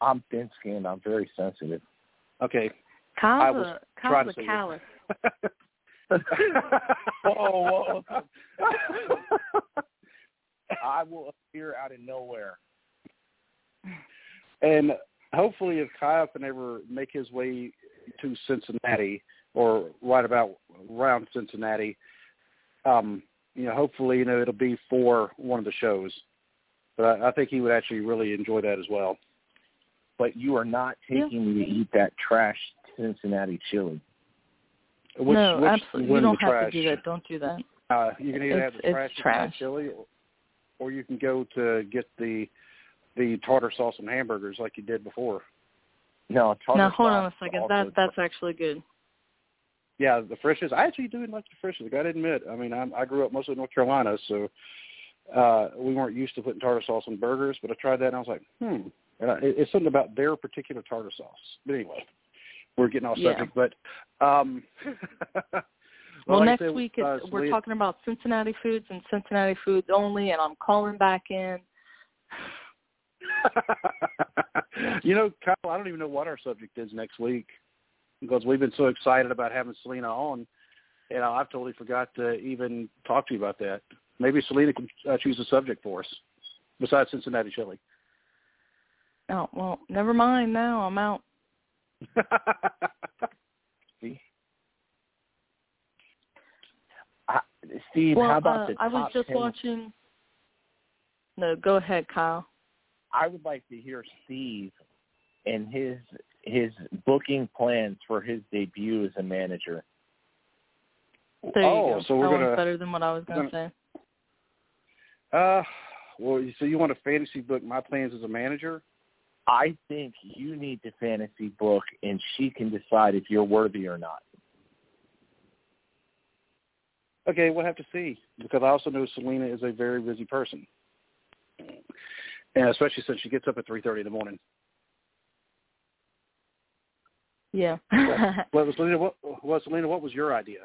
I'm thin skinned. I'm very sensitive. Okay. I Kyle's was a trying Kyle's to a say callous. *laughs* whoa, *laughs* whoa. I will appear out of nowhere. And hopefully, if Kyle can ever make his way to Cincinnati or right about around Cincinnati, um, you know, hopefully, you know, it'll be for one of the shows. But I, I think he would actually really enjoy that as well. But you are not Yeah. taking me to eat that trash Cincinnati chili. Which, no, which absolutely. You don't have trash? to do that. Don't do that. Uh, you can either It's- have the it's trash, trash. chili, or you can go to get the the tartar sauce and hamburgers like you did before. No, tartar now hold on a second. That that's actually good. Yeah, the Frisch's. I actually do like the Frisch's. I got to admit. I mean, I'm, I grew up mostly in North Carolina, so uh we weren't used to putting tartar sauce on burgers. But I tried that, and I was like, hmm. And I, it, it's something about their particular tartar sauce. But anyway, we're getting off Yeah. subject. But um, *laughs* Well, like next said, week uh, we're talking about Cincinnati foods and Cincinnati foods only, and I'm calling back in. *laughs* you know, Kyle, I don't even know what our subject is next week because we've been so excited about having Salena on, and I've totally forgot to even talk to you about that. Maybe Salena can uh, choose a subject for us besides Cincinnati chili. Oh well, never mind. Now I'm out. *laughs* See? I, Steve, well, how about uh, the I was top just 10? watching. No, go ahead, Kyle. I would like to hear Steve and his his booking plans for his debut as a manager. There oh, you go. so we're that gonna. better than what I was we're going to say. Uh, well, so you want to fantasy book my plans as a manager? I think you need the fantasy book, and she can decide if you're worthy or not. Okay, we'll have to see because I also know Salena is a very busy person, and especially since she gets up at three thirty in the morning. Yeah. *laughs* What was Salena? What, what Salena? What was your idea?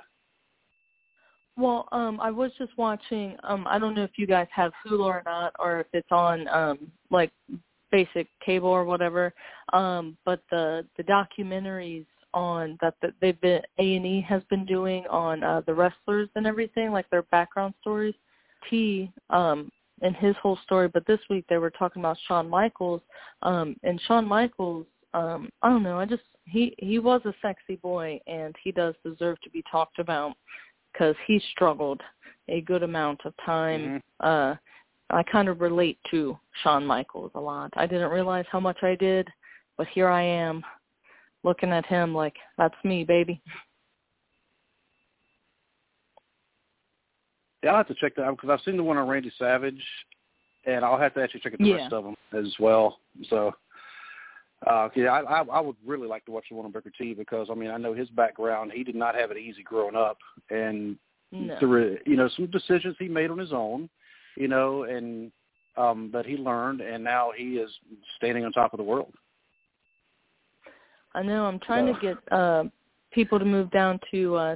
Well, um, I was just watching. Um, I don't know if you guys have Hulu or not, or if it's on um, like basic cable or whatever. Um, but the the documentaries on that, that they've been A and E has been doing on uh, the wrestlers and everything, like their background stories. T um, and his whole story. But this week they were talking about Shawn Michaels, um, and Shawn Michaels. Um, I don't know. I just he he was a sexy boy, and he does deserve to be talked about because he struggled a good amount of time. Uh, I kind of relate to Shawn Michaels a lot. I didn't realize how much I did, but here I am looking at him like, that's me, baby. Yeah, I'll have to check that out because I've seen the one on Randy Savage, and I'll have to actually check out the Yeah. rest of them as well. So, uh, yeah, I, I, I would really like to watch the one on Booker T because I mean I know his background. He did not have it easy growing up, and No. through you know some decisions he made on his own, you know, and um, but he learned, and now he is standing on top of the world. I know I'm trying So- to get uh people to move down to uh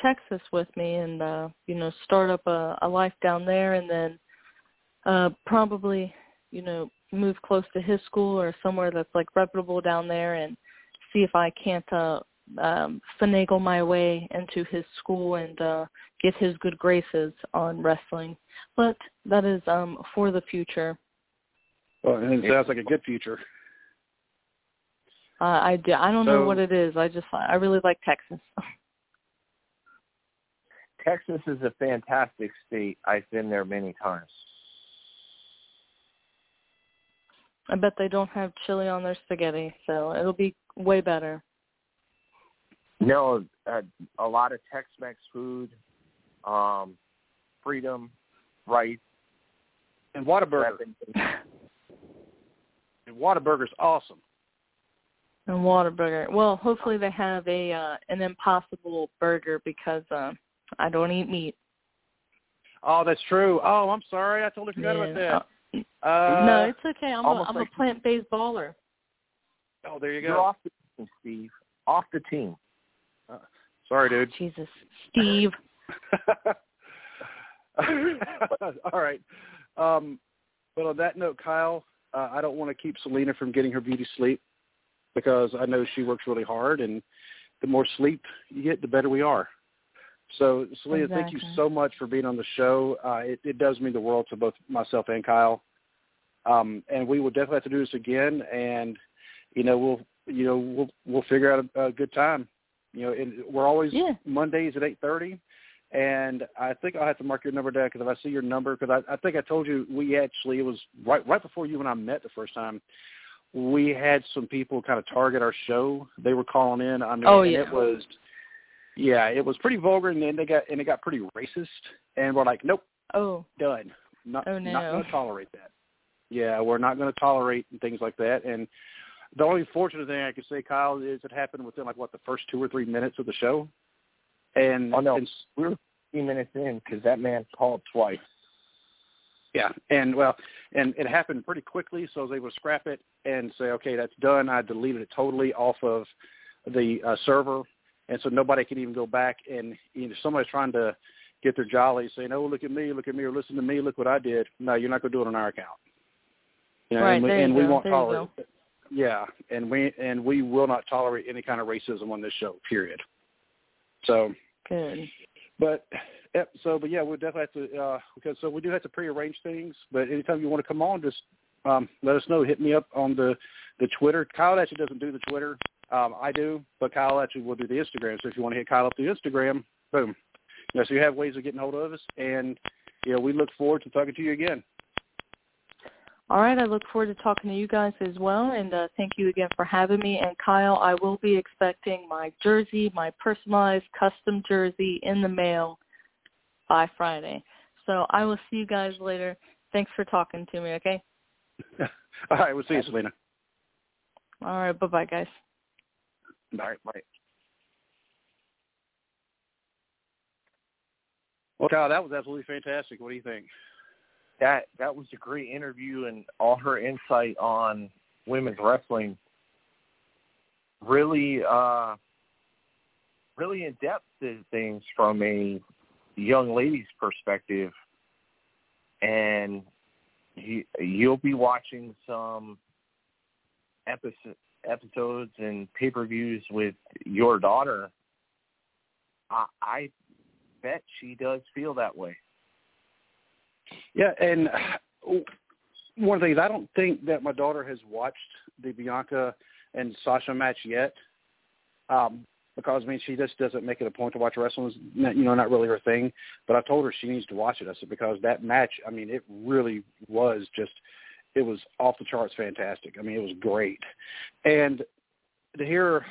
Texas with me and uh you know start up a, a life down there and then uh probably you know move close to his school or somewhere that's like reputable down there and see if I can't uh um finagle my way into his school and uh get his good graces on wrestling but that is um for the future Well, and it sounds like a good future. uh I do, I don't know what it is I just I really like Texas *laughs* Texas is a fantastic state. I've been there many times. I bet they don't have chili on their spaghetti, so it'll be way better. No, uh, a lot of Tex-Mex food, um, freedom, rice, And Whataburger. weapons. And Whataburger's awesome. And Whataburger. Well, hopefully they have a uh, an impossible burger because uh, I don't eat meat. Oh, that's true. Oh, I'm sorry. I totally forgot about that. Uh, no, it's okay. I'm a, almost I'm like- a plant-based baller. oh, there you You're go. off the team, Steve. Off the team. Sorry, dude. *laughs* Jesus, Steve. *laughs* All right. Um, but on that note, Kyle, uh, I don't want to keep Salena from getting her beauty sleep because I know she works really hard, and the more sleep you get, the better we are. So, Salena, thank you so much for being on the show. Uh, it, it does mean the world to both myself and Kyle. Um, and we will definitely have to do this again, and you know we'll you know we'll we'll figure out a, a good time. You know, and we're always Yeah. Mondays at eight thirty, and I think I'll have to mark your number down because if I see your number, because I, I think I told you we actually it was right right before you and I met the first time. We had some people kind of target our show. They were calling in. I mean, Oh, and yeah. it was yeah, it was pretty vulgar, and then they got and it got pretty racist. And we're like, nope, Oh, done. Not Oh, not going to tolerate that. Yeah, we're not going to tolerate things like that. And the only fortunate thing I could say, Kyle, is it happened within like what the first two or three minutes of the show. And oh no, and, we were few minutes in because that man called twice. Yeah, and well, and it happened pretty quickly, so I was able to scrap it and say, okay, that's done. I deleted it totally off of the uh, server, and so nobody can even go back and you know somebody's trying to get their jolly, saying, oh, look at me, look at me, or listen to me, look what I did. No, you're not going to do it on our account. You know, right, and we, there and you we won't there you tolerate. go. Yeah, and we and we will not tolerate any kind of racism on this show. Period. So, Good. but Yep. So, but yeah, we definitely have to uh, because so we do have to prearrange things. But anytime you want to come on, just um, let us know. Hit me up on the the Twitter. Kyle actually doesn't do the Twitter. Um, I do, but Kyle actually will do the Instagram. So if you want to hit Kyle up the Instagram, boom. You know, so you have ways of getting hold of us, and you know we look forward to talking to you again. All right, I look forward to talking to you guys as well, and uh, thank you again for having me. And Kyle, I will be expecting my jersey, my personalized custom jersey in the mail by Friday. So I will see you guys later. Thanks for talking to me, okay? *laughs* All right, we'll see you, Salena. All right, bye-bye, guys. All right, bye. Well, Kyle, that was absolutely fantastic. What do you think? That that was a great interview, and all her insight on women's wrestling really, uh, really in depth to things from a young lady's perspective, and you, you'll be watching some episode, episodes and pay per views with your daughter. I, I bet she does feel that way. Yeah, and one things I don't think that my daughter has watched the Bianca and Sasha match yet. Um, because I mean she just doesn't make it a point to watch wrestling. It's not, you know, not really her thing. But I told her she needs to watch it. I said because that match, I mean, it really was just, it was off the charts, fantastic. I mean, it was great, and to hear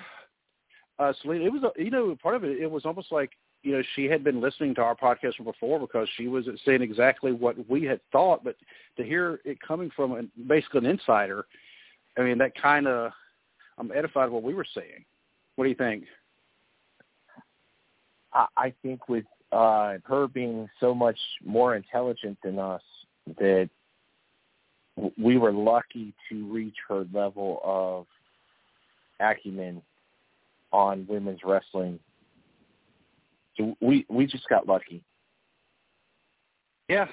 uh, Salena, it was you know part of it. It was almost like you know she had been listening to our podcast from before because she was saying exactly what we had thought. But to hear it coming from an, basically an insider, I mean, that kind of I'm edified what we were saying. What do you think? I think with uh, her being so much more intelligent than us, that we were lucky to reach her level of acumen on women's wrestling. We we just got lucky. Yeah,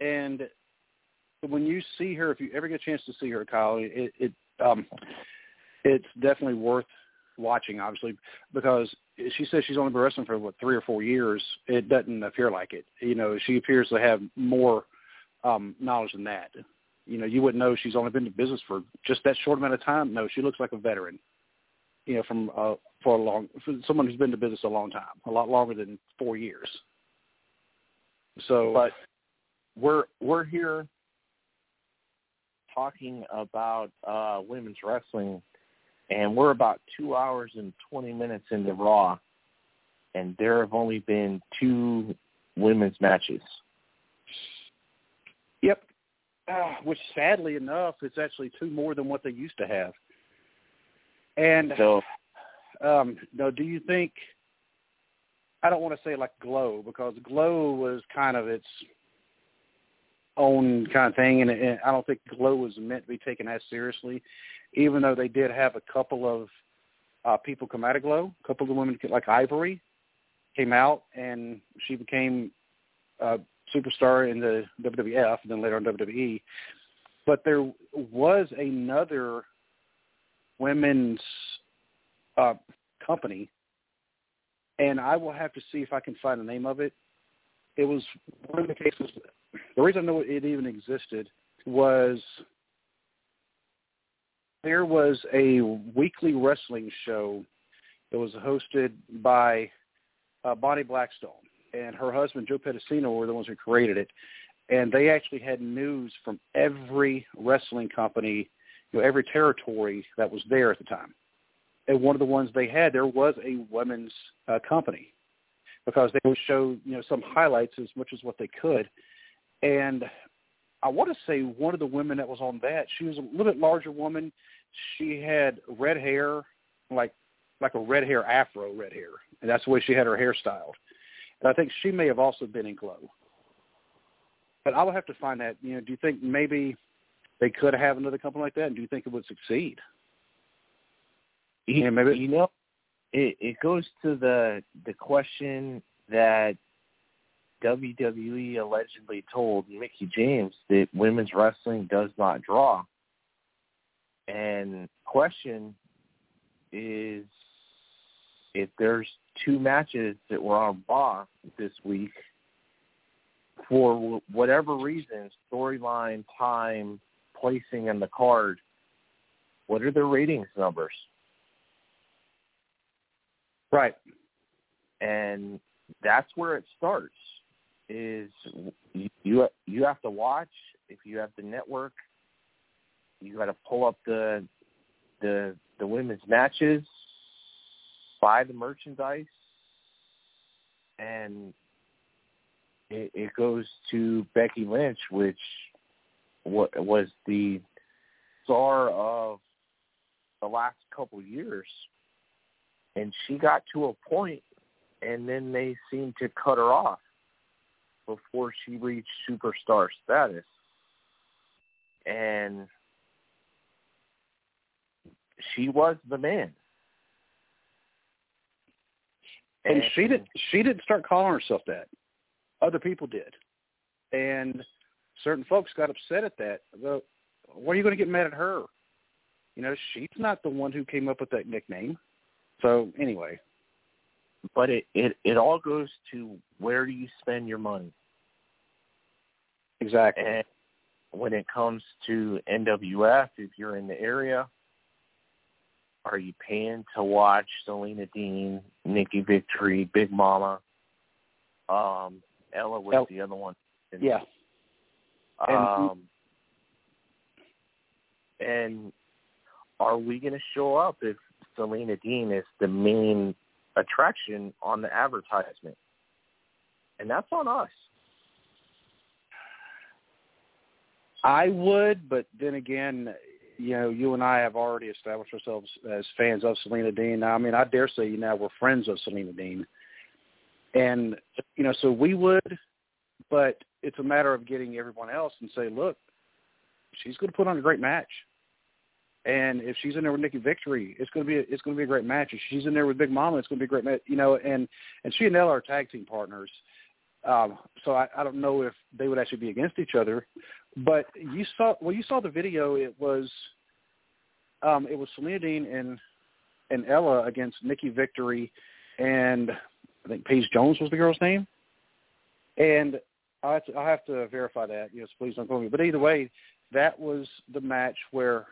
and when you see her, if you ever get a chance to see her, Kyle, it, it um, it's definitely worth watching, obviously, because she says she's only been wrestling for what three or four years. It doesn't appear like it. You know, she appears to have more um knowledge than that. You know, you wouldn't know she's only been in business for just that short amount of time. No, she looks like a veteran. You know, from uh, for a long for someone who's been in business a long time, a lot longer than four years. So, but we're we're here talking about uh women's wrestling and we're about two hours and 20 minutes into Raw, and there have only been two women's matches. Yep. Uh, *sighs* which, sadly enough, is actually two more than what they used to have. And so, um, now, do you think? I don't want to say like Glow because Glow was kind of its own kind of thing, and, and I don't think Glow was meant to be taken as seriously even though they did have a couple of uh, people come out of Glow, a couple of women like Ivory came out, and she became a superstar in the WWF, and then later on WWE. But there was another women's uh, company, and I will have to see if I can find the name of it. It was one of the cases. The reason I know it even existed was there was a weekly wrestling show that was hosted by uh, Bonnie Blackstone and her husband Joe Pedicino were the ones who created it, and they actually had news from every wrestling company, you know, every territory that was there at the time. And one of the ones they had there was a women's uh, company because they would show you know some highlights as much as what they could, and I want to say one of the women that was on that. She was a little bit larger woman. She had red hair, like like a red hair afro, red hair, and that's the way she had her hair styled. And I think she may have also been in Glow. But I would have to find that. You know, do you think maybe they could have another company like that, and do you think it would succeed? You, Yeah, maybe- you know, it it goes to the the question that WWE allegedly told Mickie James that women's wrestling does not draw. And question is if there's two matches that were on Raw this week for whatever reason, storyline, time, placing in the card, what are their ratings numbers? Right. and that's where it starts is you you, have to watch if you have the network you got to pull up the the the women's matches buy the merchandise and it, it goes to Becky Lynch which wa- was the star of the last couple of years and she got to a point and then they seemed to cut her off before she reached superstar status and she was the man And she didn't she didn't start calling herself that. Other people did. And certain folks got upset at that. Well, why are you going to get mad at her? You know, she's not the one who came up with that nickname. So anyway, but it, it it all goes to where do you spend your money exactly. and when it comes to NWF if you're in the area are you paying to watch Salena Dean, Nikki Victory, Big Mama, um, Ella was El- the other one. And, yeah. And- Um, and are we going to show up if Salena Dean is the main attraction on the advertisement? And that's on us. I would, but then again, you know, you and I have already established ourselves as fans of Salena Dean. Now, I mean, I dare say you now we're friends of Salena Dean, and you know, so we would, but it's a matter of getting everyone else and say, look, she's going to put on a great match, and if she's in there with Nikki Victory, it's going to be a, it's going to be a great match. If she's in there with Big Mama, it's going to be a great match. You know, and and she and Ella are tag team partners. Um, so I, I don't know if they would actually be against each other, but you saw well, you saw the video. It was um, it was Salena Dean and and Ella against Nikki Victory, and I think Paige Jones was the girl's name. And I have to, I have to verify that. Yes, please don't quote me. But either way, that was the match where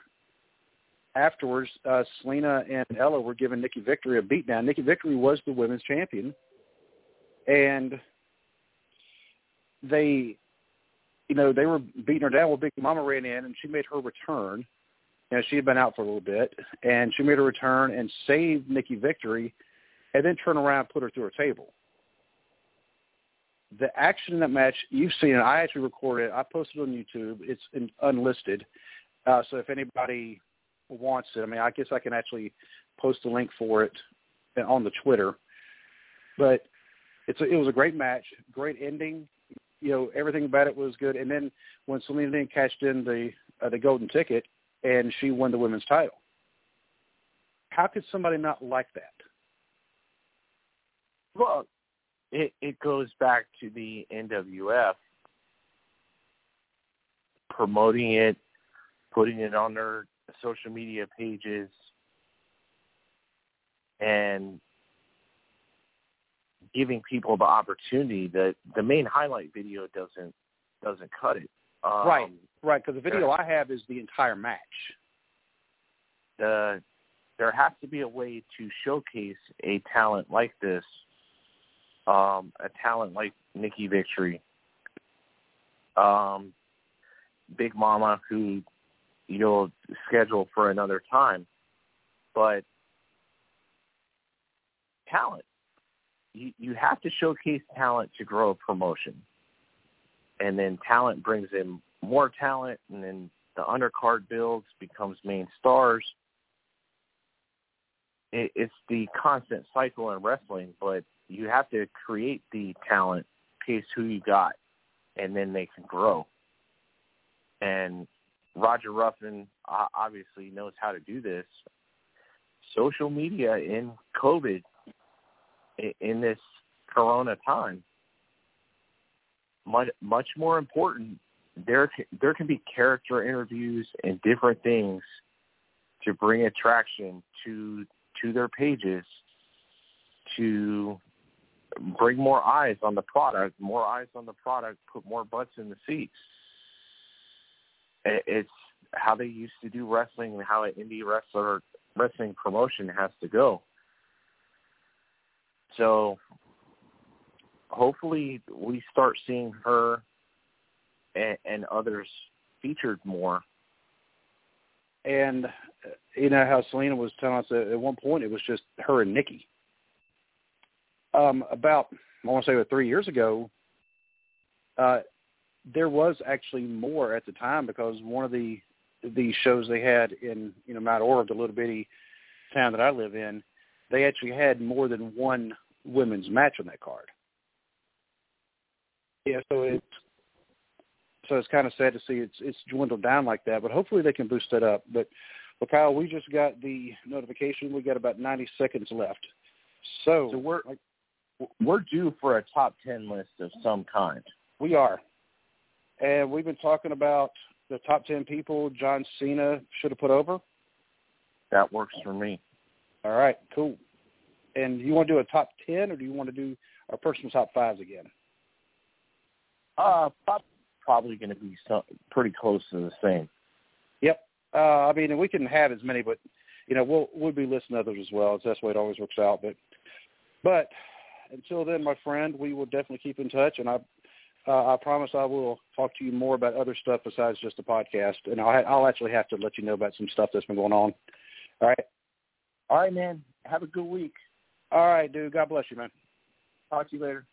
afterwards uh, Salena and Ella were giving Nikki Victory a beatdown. Nikki Victory was the women's champion, and they you know, they were beating her down. Well, Big Mama ran in and she made her return. You know, she had been out for a little bit, and she made her return and saved Nikki Victory, and then turned around and put her through a table. The action in that match, you've seen. I actually recorded it. I posted it on YouTube. It's in, unlisted. Uh, so if anybody wants it, I mean, I guess I can actually post a link for it on the Twitter. But it's a, it was a great match, great ending you know everything about it was good. And then when Salena then cashed in the uh, the golden ticket and she won the women's title, how could somebody not like that? Well, it it goes back to the NWF promoting it, putting it on their social media pages, and giving people the opportunity that the main highlight video doesn't doesn't cut it. Um, right, right. Because the video I have is the entire match. The there has to be a way to showcase a talent like this, um, a talent like Nikki Victory, um, Big Mama, who you'll schedule for another time, but talent you, you have to showcase talent to grow a promotion. And then talent brings in more talent, and then the undercard builds, becomes main stars. It, it's the constant cycle in wrestling, but you have to create the talent, pace who you got, and then they can grow. And Roger Ruffin obviously knows how to do this. Social media in COVID, in this Corona time, much much more important. There there can be character interviews and different things to bring attraction to to their pages to bring more eyes on the product, more eyes on the product, put more butts in the seats. It's how they used to do wrestling and how an indie wrestler wrestling promotion has to go. So hopefully we start seeing her and, and others featured more. And uh, you know how Salena was telling us at one point it was just her and Nikki. Um, about I want to say about three years ago, uh, there was actually more at the time because one of the the shows they had in you know Mount Orab, the little bitty town that I live in, they actually had more than one women's match on that card. Yeah, so it's so it's kind of sad to see it's it's dwindled down like that, but hopefully they can boost that up. But but Kyle, we just got the notification. We got about 90 seconds left. So, so we're like, we're due for a top 10 list of some kind. We are. And we've been talking about the top 10 people John Cena should have put over. That works for me. All right, cool. And you want to do a top 10 or do you want to do our personal top fives again? Uh, probably going to be some, pretty close to the same. Yep. Uh, I mean, we can have as many, but you know, we'll we'll be listing others as well. That's the way it always works out. But but until then, my friend, we will definitely keep in touch, and I uh, I promise I will talk to you more about other stuff besides just the podcast, and I'll I'll actually have to let you know about some stuff that's been going on. All right. All right, man. Have a good week. All right, dude. God bless you, man. Talk to you later.